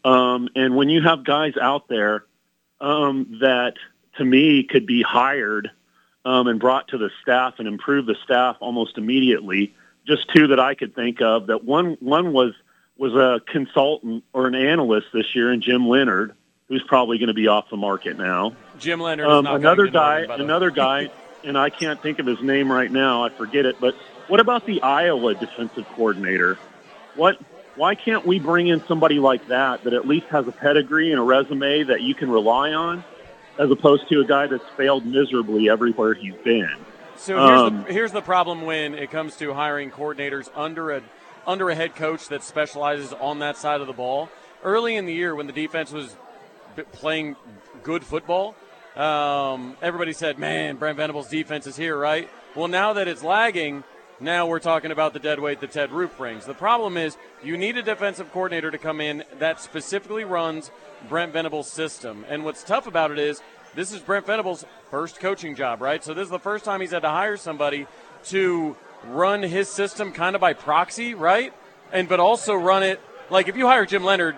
Um, and when you have guys out there um, that, to me, could be hired um, and brought to the staff and improve the staff almost immediately, just two that I could think of. That one one was was a consultant or an analyst this year, and Jim Leonhard, who's probably going to be off the market now. Jim Leonhard, Um, another guy, another guy, and I can't think of his name right now. I forget it. But what about the Iowa defensive coordinator? What? Why can't we bring in somebody like that that at least has a pedigree and a resume that you can rely on, as opposed to a guy that's failed miserably everywhere he's been? So here's, um, the, here's the problem when it comes to hiring coordinators under a under a head coach that specializes on that side of the ball. Early in the year, when the defense was playing good football, um, everybody said, "Man, Brent Venables' defense is here, right?" Well, now that it's lagging, now we're talking about the dead weight that Ted Roof brings. The problem is you need a defensive coordinator to come in that specifically runs Brent Venables' system. And what's tough about it is this is Brent Venables' first coaching job, right? So this is the first time he's had to hire somebody to run his system kind of by proxy, right? And but also run it like if you hire Jim Leonhard,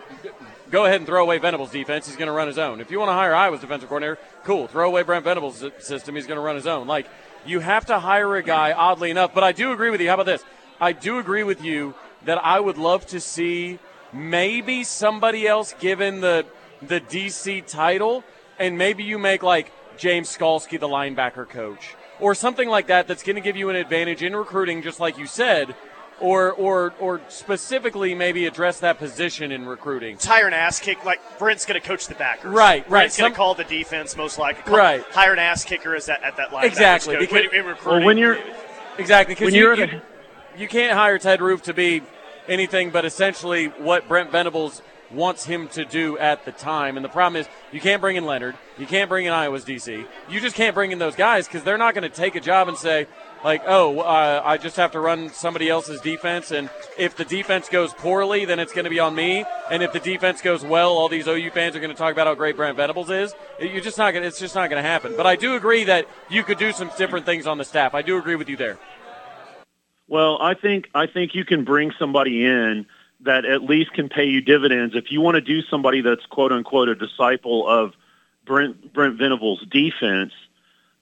go ahead and throw away Venables' defense. He's going to run his own. If you want to hire Iowa's defensive coordinator, cool. Throw away Brent Venables' system. He's going to run his own. Like you have to hire a guy. Oddly enough, but I do agree with you. How about this? I do agree with you that I would love to see maybe somebody else given the the DC title, and maybe you make like James Skalski the linebacker coach or something like that that's going to give you an advantage in recruiting, just like you said, or or or specifically maybe address that position in recruiting. Hire an ass kick like Brent's going to coach the backers. Right, right. Brent's going to call the defense most likely. Call, right. Hire an ass kicker as that at that line. Exactly. Because, in, in recruiting, well, when you're exactly because you, you, you can't hire Ted Roof to be anything but essentially what Brent Venables wants him to do at the time. And the problem is, you can't bring in Leonhard, you can't bring in Iowa's DC, you just can't bring in those guys because they're not going to take a job and say, like, oh, uh, I just have to run somebody else's defense, and if the defense goes poorly, then it's going to be on me, and if the defense goes well, all these OU fans are going to talk about how great Brent Venables is. You're just not going. It's just not going to happen. But I do agree that you could do some different things on the staff. I do agree with you there. Well, I think I think you can bring somebody in that at least can pay you dividends. If you want to do somebody that's quote unquote a disciple of Brent, Brent Venables' defense,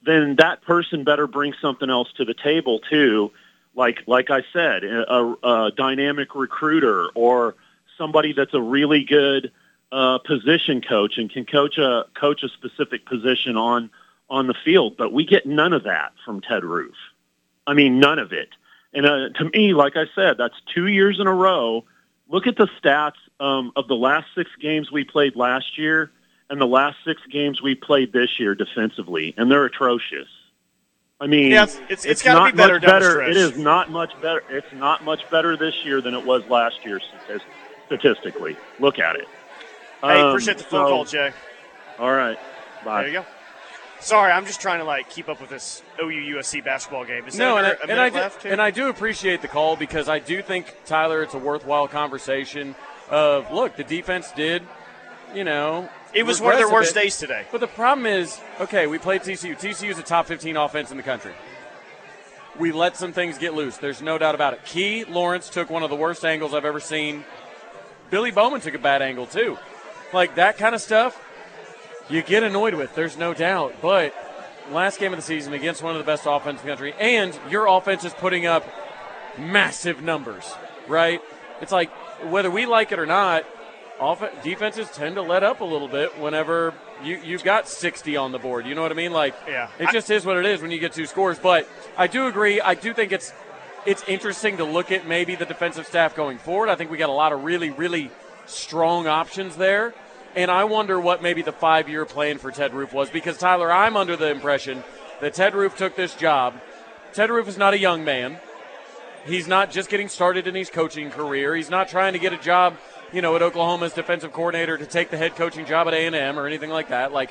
then that person better bring something else to the table too. Like like I said, a, a dynamic recruiter or somebody that's a really good uh, position coach and can coach a coach a specific position on on the field, but we get none of that from Ted Roof. I mean, none of it. And uh, to me, like I said, that's two years in a row. Look at the stats um, of the last six games we played last year and the last six games we played this year defensively, and they're atrocious. I mean, Yeah, it's- it's- it's gotta not be better much better. It is not much better. It's not much better this year than it was last year statistically. Look at it. Hey, Um, appreciate the phone so- call, Jay. All right, bye. There you go. Sorry, I'm just trying to like keep up with this OU USC basketball game. Is No, and there I, a and I do, left? and I do appreciate the call because I do think Tyler, it's a worthwhile conversation. Of look, the defense did, you know, It was one of their worst days today. But the problem is, okay, we played TCU. TCU is a top 15 offense in the country. We let some things get loose. There's no doubt about it. Key Lawrence took one of the worst angles I've ever seen. Billy Bowman took a bad angle too. Like that kind of stuff, you get annoyed with. There's no doubt. But last game of the season against one of the best offenses in the country, and your offense is putting up massive numbers, right? It's like whether we like it or not, off- defenses tend to let up a little bit whenever you you've got 60 on the board. You know what I mean? Like, Yeah. it just is what it is when you get two scores. But I do agree. I do think it's it's interesting to look at maybe the defensive staff going forward. I think we got a lot of really really strong options there. And I wonder what maybe the five year plan for Ted Roof was because, Tyler, I'm under the impression that Ted Roof took this job. Ted Roof is not a young man. He's not just getting started in his coaching career. He's not trying to get a job, you know, at Oklahoma's defensive coordinator to take the head coaching job at A&M or anything like that. Like,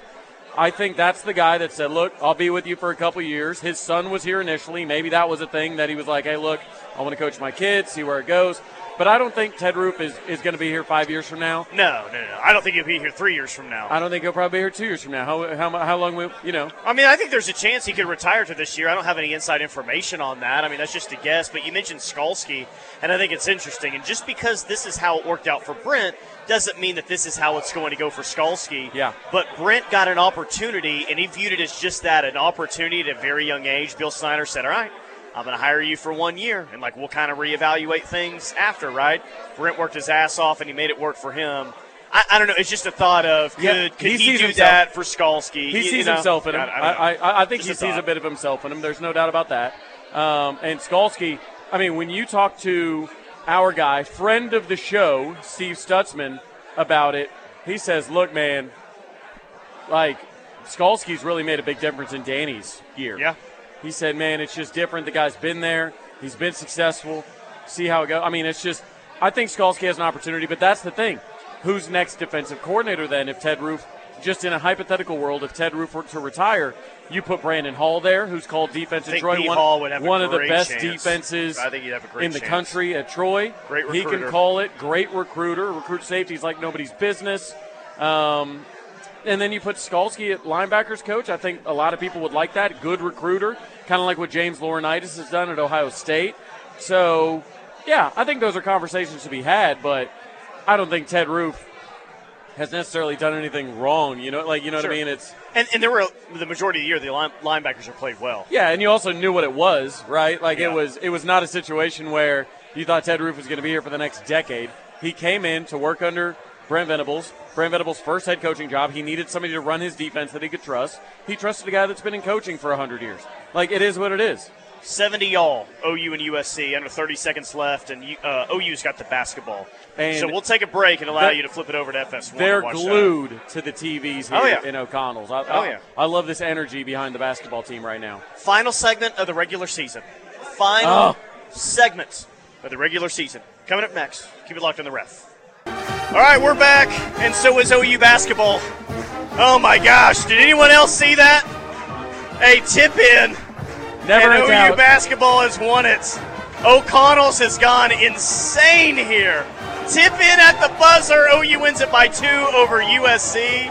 I think that's the guy that said, "Look, I'll be with you for a couple years." His son was here initially. Maybe that was a thing that he was like, "Hey, look, I want to coach my kids, see where it goes." But I don't think Ted Roof is, is going to be here five years from now. No, no, no. I don't think he'll be here three years from now. I don't think he'll probably be here two years from now. How, how, how long will, you know? I mean, I think there's a chance he could retire to this year. I don't have any inside information on that. I mean, that's just a guess. But you mentioned Skalski, and I think it's interesting. And just because this is how it worked out for Brent doesn't mean that this is how it's going to go for Skalski. Yeah. But Brent got an opportunity, and he viewed it as just that an opportunity at a very young age. Bill Snyder said, All right. I'm going to hire you for one year, and like we'll kind of reevaluate things after, right? Brent worked his ass off, and he made it work for him. I, I don't know. It's just a thought of could, Yeah, could he he, sees do himself- that for Skalski? He You- sees you know? himself in him. I, I, I. I, I, I think Just he a sees a bit of himself in him. There's no doubt about that. Um, and Skalski, I mean, when you talk to our guy, friend of the show, Steve Stutsman, about it, he says, "Look, man, like Skalski's really made a big difference in Danny's year." Yeah. He said, "Man, it's just different. The guy's been there. He's been successful. See how it goes. I mean, it's just. I think Skalski has an opportunity, but that's the thing. Who's next defensive coordinator then? If Ted Roof, just in a hypothetical world, if Ted Roof were to retire, you put Brandon Hall there, who's called defense I at think Troy, Pete one, Hall would have a one of the best chance. defenses I think he'd have a great in the chance. country at Troy. Great recruiter. He can call it. Great recruiter. Recruit safeties like nobody's business. Um, and then you put Skalski at linebackers coach. I think a lot of people would like that. Good recruiter, kind of like what James Laurinaitis has done at Ohio State. So, yeah, I think those are conversations to be had, but I don't think Ted Roof has necessarily done anything wrong. You know, like you know Sure. what I mean? It's And, and there were the majority of the year the line, linebackers have played well. yeah, and you also knew what it was, right? Like Yeah. it was it was not a situation where you thought Ted Roof was going to be here for the next decade. He came in to work under Brent Venables. Brent Venables' first head coaching job. He needed somebody to run his defense that he could trust. He trusted a guy that's been in coaching for 100 years. Like it is what it is. 70 all, OU and USC, under 30 seconds left, and uh, OU's got the basketball. And so we'll take a break and allow they're- you to flip it over to FS1. They're watch that. glued to the TVs here Oh, yeah. in O'Connell's. I, Oh, I- yeah. I love this energy behind the basketball team right now. Final segment of the regular season. Final Oh. segment of the regular season. Coming up next. Keep it locked on the ref. All right, we're back, and so is OU basketball. Oh my gosh, did anyone else see that? A tip in, Never and OU doubt. basketball has won it. O'Connell's has gone insane here. Tip in at the buzzer. OU wins it by two over USC.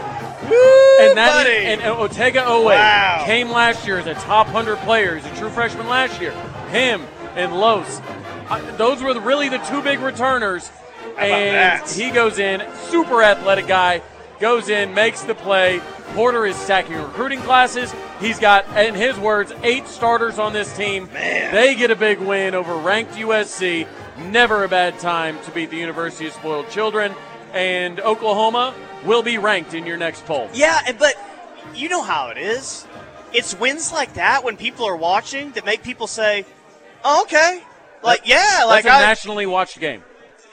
Woo, and that buddy. and Otega Oweh Wow. came last year as a top hundred player, as a true freshman last year. Him and Los, uh, those were really the two big returners. And he goes in, super athletic guy, goes in, makes the play. Porter is stacking recruiting classes. He's got, in his words, eight starters on this team. Man. They get a big win over ranked USC. Never a bad time to beat the University of Spoiled Children. and Oklahoma will be ranked in your next poll. Yeah, but you know how it is. It's wins like that when people are watching that make people say, oh, "Okay, like yeah, like That's a I, nationally watched game.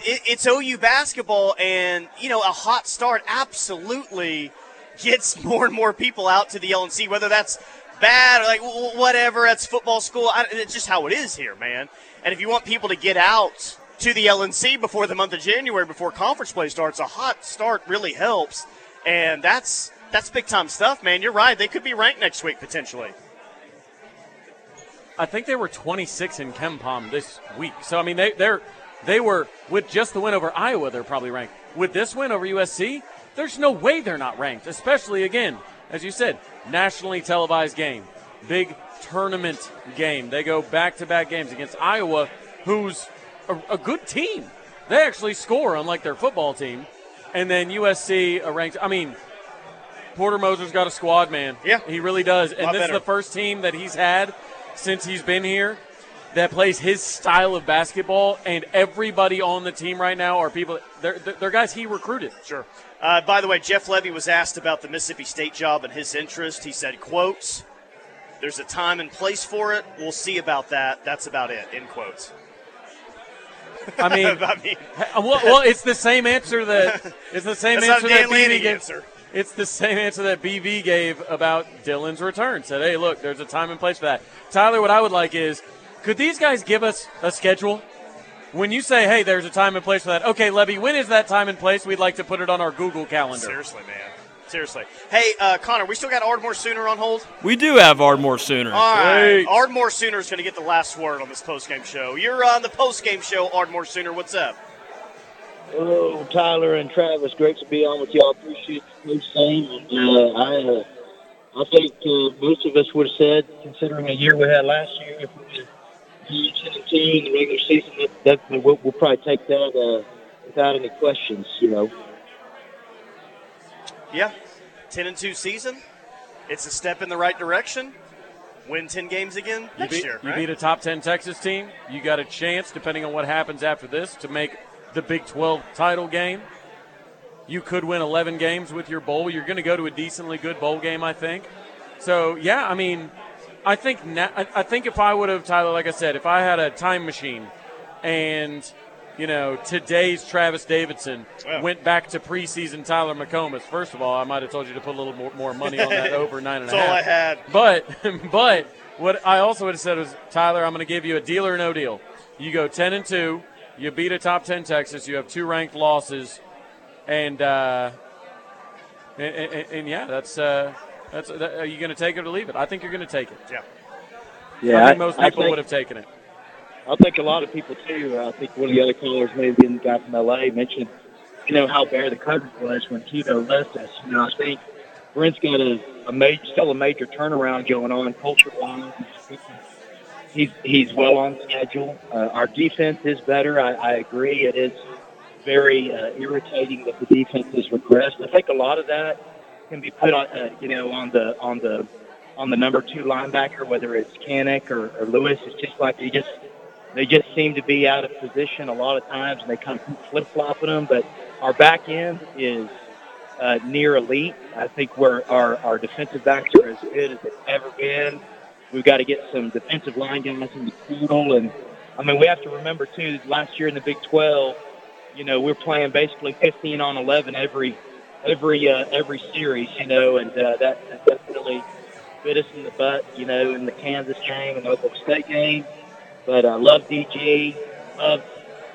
It, it's OU basketball, and you know a hot start absolutely gets more and more people out to the LNC. Whether that's bad or like whatever, that's football school. I, it's just how it is here, man. And if you want people to get out to the LNC before the month of January, before conference play starts, a hot start really helps, and that's that's big time stuff, man. You're right; they could be ranked next week potentially. I think they were 26 in KenPom this week. So I mean, they they're they were with just the win over Iowa, they're probably ranked. With this win over USC, there's no way they're not ranked. Especially again, as you said, nationally televised game, big tournament game. They go back to back games against Iowa, who's a, a good team. They actually score, unlike their football team. And then USC ranked. I mean, Porter Moser's got a squad, man. Yeah. he really does. And this better. is the first team that he's had since he's been here that plays his style of basketball, and everybody on the team right now are people. They're, they're, guys he recruited. Sure. Uh, by the way, Jeff Lebby was asked about the Mississippi State job and his interest. He said, "quotes There's a time and place for it. We'll see about that. That's about it." End quotes. I mean, I mean, well, well, it's the same answer that it's the same answer that BV gave. answer. It's the same answer that BV gave about Dillon's return. Said, "Hey, look, there's a time and place for that." Tyler, what I would like is, could these guys give us a schedule? When you say, "Hey, there's a time and place for that," okay, Lebby, when is that time and place? We'd like to put it on our Google calendar. seriously, man. Seriously. Hey, uh, Connor, we still got Ardmore Sooner on hold. We do have Ardmore Sooner. All right, Great. Ardmore Sooner is going to get the last word on this postgame show. You're on the postgame show, Ardmore Sooner. What's up? Hello, Tyler and Travis. Great to be on with y'all. Appreciate the same. And, uh, I, uh, I think uh, most of us would have said, considering the year we had last year, if we had 10 and 2 in the regular season, that, that we'll, we'll probably take that uh, without any questions. You know, Yeah, ten and two season. It's a step in the right direction. Win ten games again You next beat, year. you right? beat a top 10 Texas team. You got a chance, depending on what happens after this, to make the Big 12 title game. You could win 11 games with your bowl. You're going to go to a decently good bowl game, I think. So, yeah, I mean, I think na- I think if I would have, Tyler, like I said, if I had a time machine and, you know, today's Travis Davidson Yeah. went back to preseason Tyler McComas, first of all, I might have told you to put a little more, more money on that over nine and That's all I had. But but what I also would have said was Tyler, I'm going to give you a deal or no deal. You go 10 and two, you beat a top 10 Texas, you have two ranked losses, and uh, and, and, and yeah, that's uh, that's that, are you going to take it or leave it? I think you're going to take it. Yeah. I think most people would have taken it. I think a lot of people too. I think one of the other callers, maybe the guy from LA, mentioned, you know, how bare the coverage was when Tito left us. You know, I think Brent's got a, a major, still a major turnaround going on culture wise. He's he's well on schedule. Uh, our defense is better. I, I agree. It is very uh, irritating that the defense has regressed. I think a lot of that can be put on, uh, you know, on the on the on the number two linebacker, whether it's Kanak or, or Lewis. It's just like they just they just seem to be out of position a lot of times, and they kind of flip flopping them. But our back end is uh, near elite. I think we're our our defensive backs are as good as they've ever been. We've got to get some defensive line guys in the portal, and I mean we have to remember too. Last year in the Big Twelve, you know, we're playing basically 15 on 11 every every uh, every series, you know, and uh, that, that definitely bit us in the butt, you know, in the Kansas game and the Oklahoma State game. But I love DG, love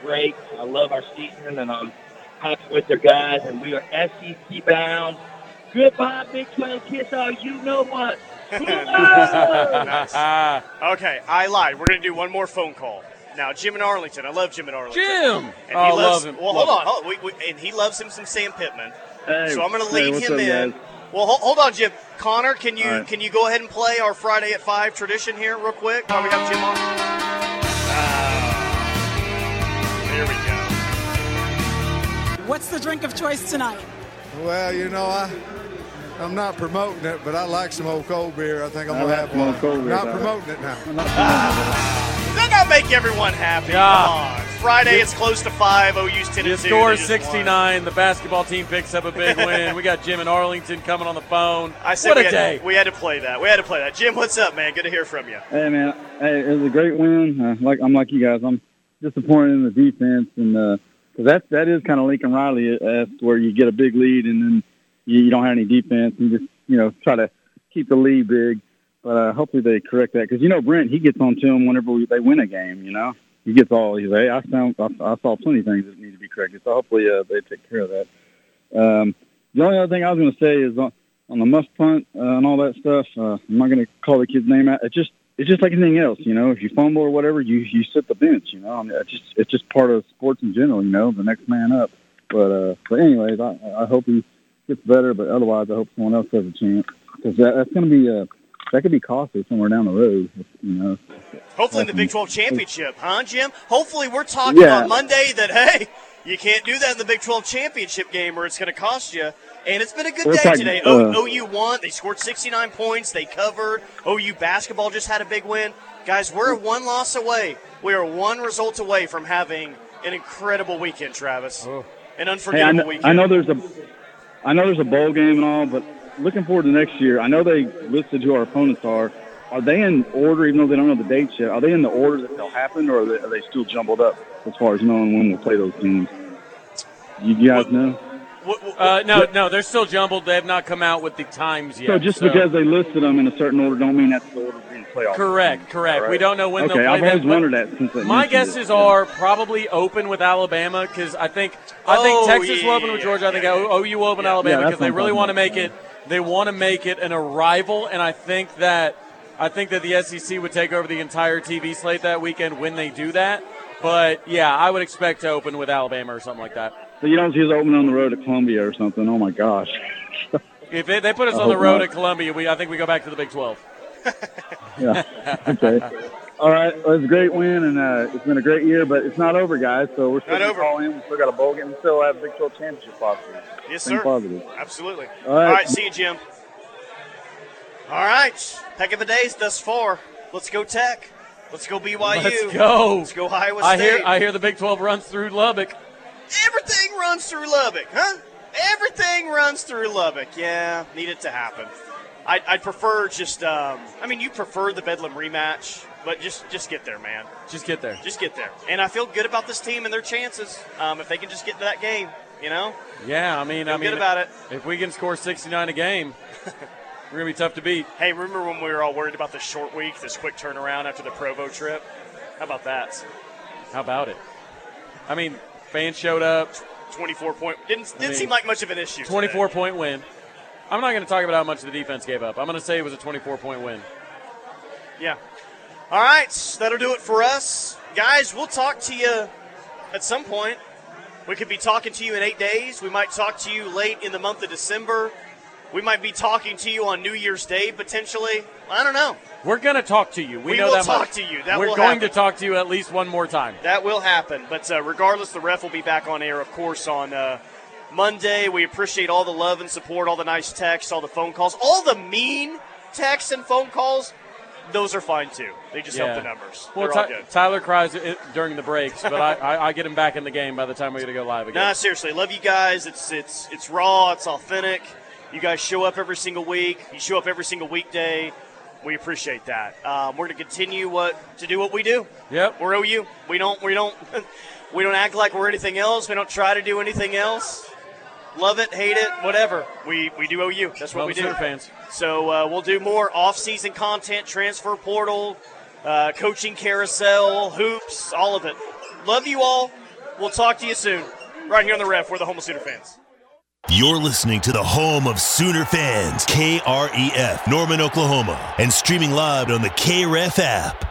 Drake, I love our season, and I'm happy with their guys, and we are SEC bound. Goodbye, Big 12 kiss all you know what. Ah, Okay, I lied. We're going to do one more phone call. Now, Jim in Arlington. I love Jim in Arlington. Jim! And Oh, he loves, love him. Well, Love hold on. Hold, we, we, and he loves him some Sam Pittman. Hey, so I'm going to hey, lead what's him up, in. guys? Well, hold, hold on, Jim. Connor, can you All right. can you go ahead and play our Friday at five tradition here, real quick, while we have Jim on? Ah, there we go. What's the drink of choice tonight? Well, you know, I I'm not promoting it, but I like some old cold beer. I think I'm I gonna like have one. old cold beer, Not though. promoting it now. Is that not make everyone happy? Yeah. Come on. Friday, it's close to five. OU's ten You and score They just won. 69. The basketball team picks up a big win. we got Jim in Arlington coming on the phone. I said what we a had, day. We had to play that. We had to play that. Jim, what's up, man? Good to hear from you. Hey man, hey, it was a great win. Uh, like I'm like you guys, I'm disappointed in the defense, and because that that is kind of Lincoln Riley as where you get a big lead and then you, you don't have any defense and just you know try to keep the lead big. But uh, hopefully they correct that because you know Brent he gets on to them whenever we, they win a game. You know he gets all he's hey I found I, I saw plenty of things that need to be corrected. So hopefully uh, they take care of that. Um, the only other thing I was going to say is on, on the must punt uh, and all that stuff. Uh, I'm not going to call the kid's name out. It just it's just like anything else, you know. If you fumble or whatever, you you sit the bench, you know. I mean, it's just it's just part of sports in general, you know. The next man up. But uh, but anyways, I I hope he gets better. But otherwise, I hope someone else has a chance because that, that's going to be uh that could be costly somewhere down the road, you know. Hopefully in the Big 12 championship, huh, Jim? Hopefully we're talking Yeah. on Monday that hey, you can't do that in the Big 12 championship game, or it's going to cost you. And it's been a good We're day talking, today. uh, O- OU won. They scored 69 points. They covered. OU basketball just had a big win. Guys, we're one loss away. We are one result away from having an incredible weekend, Travis. An Hey, I unforgettable know, weekend. I know there's a, I know there's a bowl game and all, but looking forward to next year. I know they listed who our opponents are. Are they in order, even though they don't know the dates yet? Are they in the order that they'll happen, or are they, are they still jumbled up as far as knowing when we'll play those teams? You, you guys know? Uh, no, no, they're still jumbled. They have not come out with the times yet. So just because they listed them in a certain order, don't mean that's the order being playoff. Correct, correct. We don't know when okay, they'll play I've always them, wondered that since they My guesses it. are probably open with Alabama because I think I think Oh, Texas yeah, will open with Georgia. I think O- OU will open Alabama because that's they really want to about. make it. They want to make it an arrival, and I think that I think that the SEC would take over the entire TV slate that weekend when they do that. But yeah, I would expect to open with Alabama or something like that. So you don't see us opening on the road to Columbia or something. Oh my gosh. If they, they put us I on the road not. at Columbia, we I think we go back to the Big Twelve. Yeah. Okay. All right. Well, was a great win, and uh, it's been a great year, but it's not over, guys. So we're still Not gonna over. call in. We still got a bowl game. We still have Big 12 championship possibly. Yes, Think sir. Positive. Absolutely. All right. All right, see you, Jim. All right, heck of a days thus far. Let's go Tech. Let's go BYU. Let's go. Let's go Iowa State. I hear I hear the Big Twelve runs through Lubbock. Everything runs through Lubbock, huh? Everything runs through Lubbock. Yeah, need it to happen. I'd, I'd prefer just. Um, I mean, you prefer the Bedlam rematch, but just just get there, man. Just get there. Just get there. And I feel good about this team and their chances. Um, if they can just get to that game, you know. Yeah, I mean, I Feel mean, good about it. If we can score 69 a game, we're gonna be tough to beat. Hey, remember when we were all worried about the short week, this quick turnaround after the Provo trip? How about that? How about it? I mean, fans showed up. 24 point. Didn't, didn't mean, seem like much of an issue. today. 24 point win. I'm not going to talk about how much the defense gave up. I'm going to say it was a 24 point win. Yeah. All right, that'll do it for us. Guys, we'll talk to you at some point. We could be talking to you in eight days. We might talk to you late in the month of December. We might be talking to you on New Year's Day potentially. I don't know. We're going to talk to you. We, We know will that talk much. to you. That We're going happen. to talk to you at least one more time. That will happen. But uh, regardless, the ref will be back on air, of course, on uh, Monday. We appreciate all the love and support, all the nice texts, all the phone calls, all the mean texts and phone calls. Those are fine too. They just help the numbers. Well, Ty- Tyler cries during the breaks, but I, I, I get him back in the game by the time we're going to go live again. Nah, seriously, love you guys. It's it's it's raw. It's authentic. You guys show up every single week. You show up every single weekday. We appreciate that. Um, we're going to continue what to do what we do. Yep. We're OU. We don't we don't we don't act like we're anything else. We don't try to do anything else. Love it, hate it, whatever. We we do OU. That's what Love we do. Fans. So uh, we'll do more off-season content, transfer portal, uh, coaching carousel, hoops, all of it. Love you all. We'll talk to you soon. Right here on the ref, we're the Home of Sooner fans. You're listening to the home of Sooner fans, KREF, Norman, Oklahoma, and streaming live on the KREF app.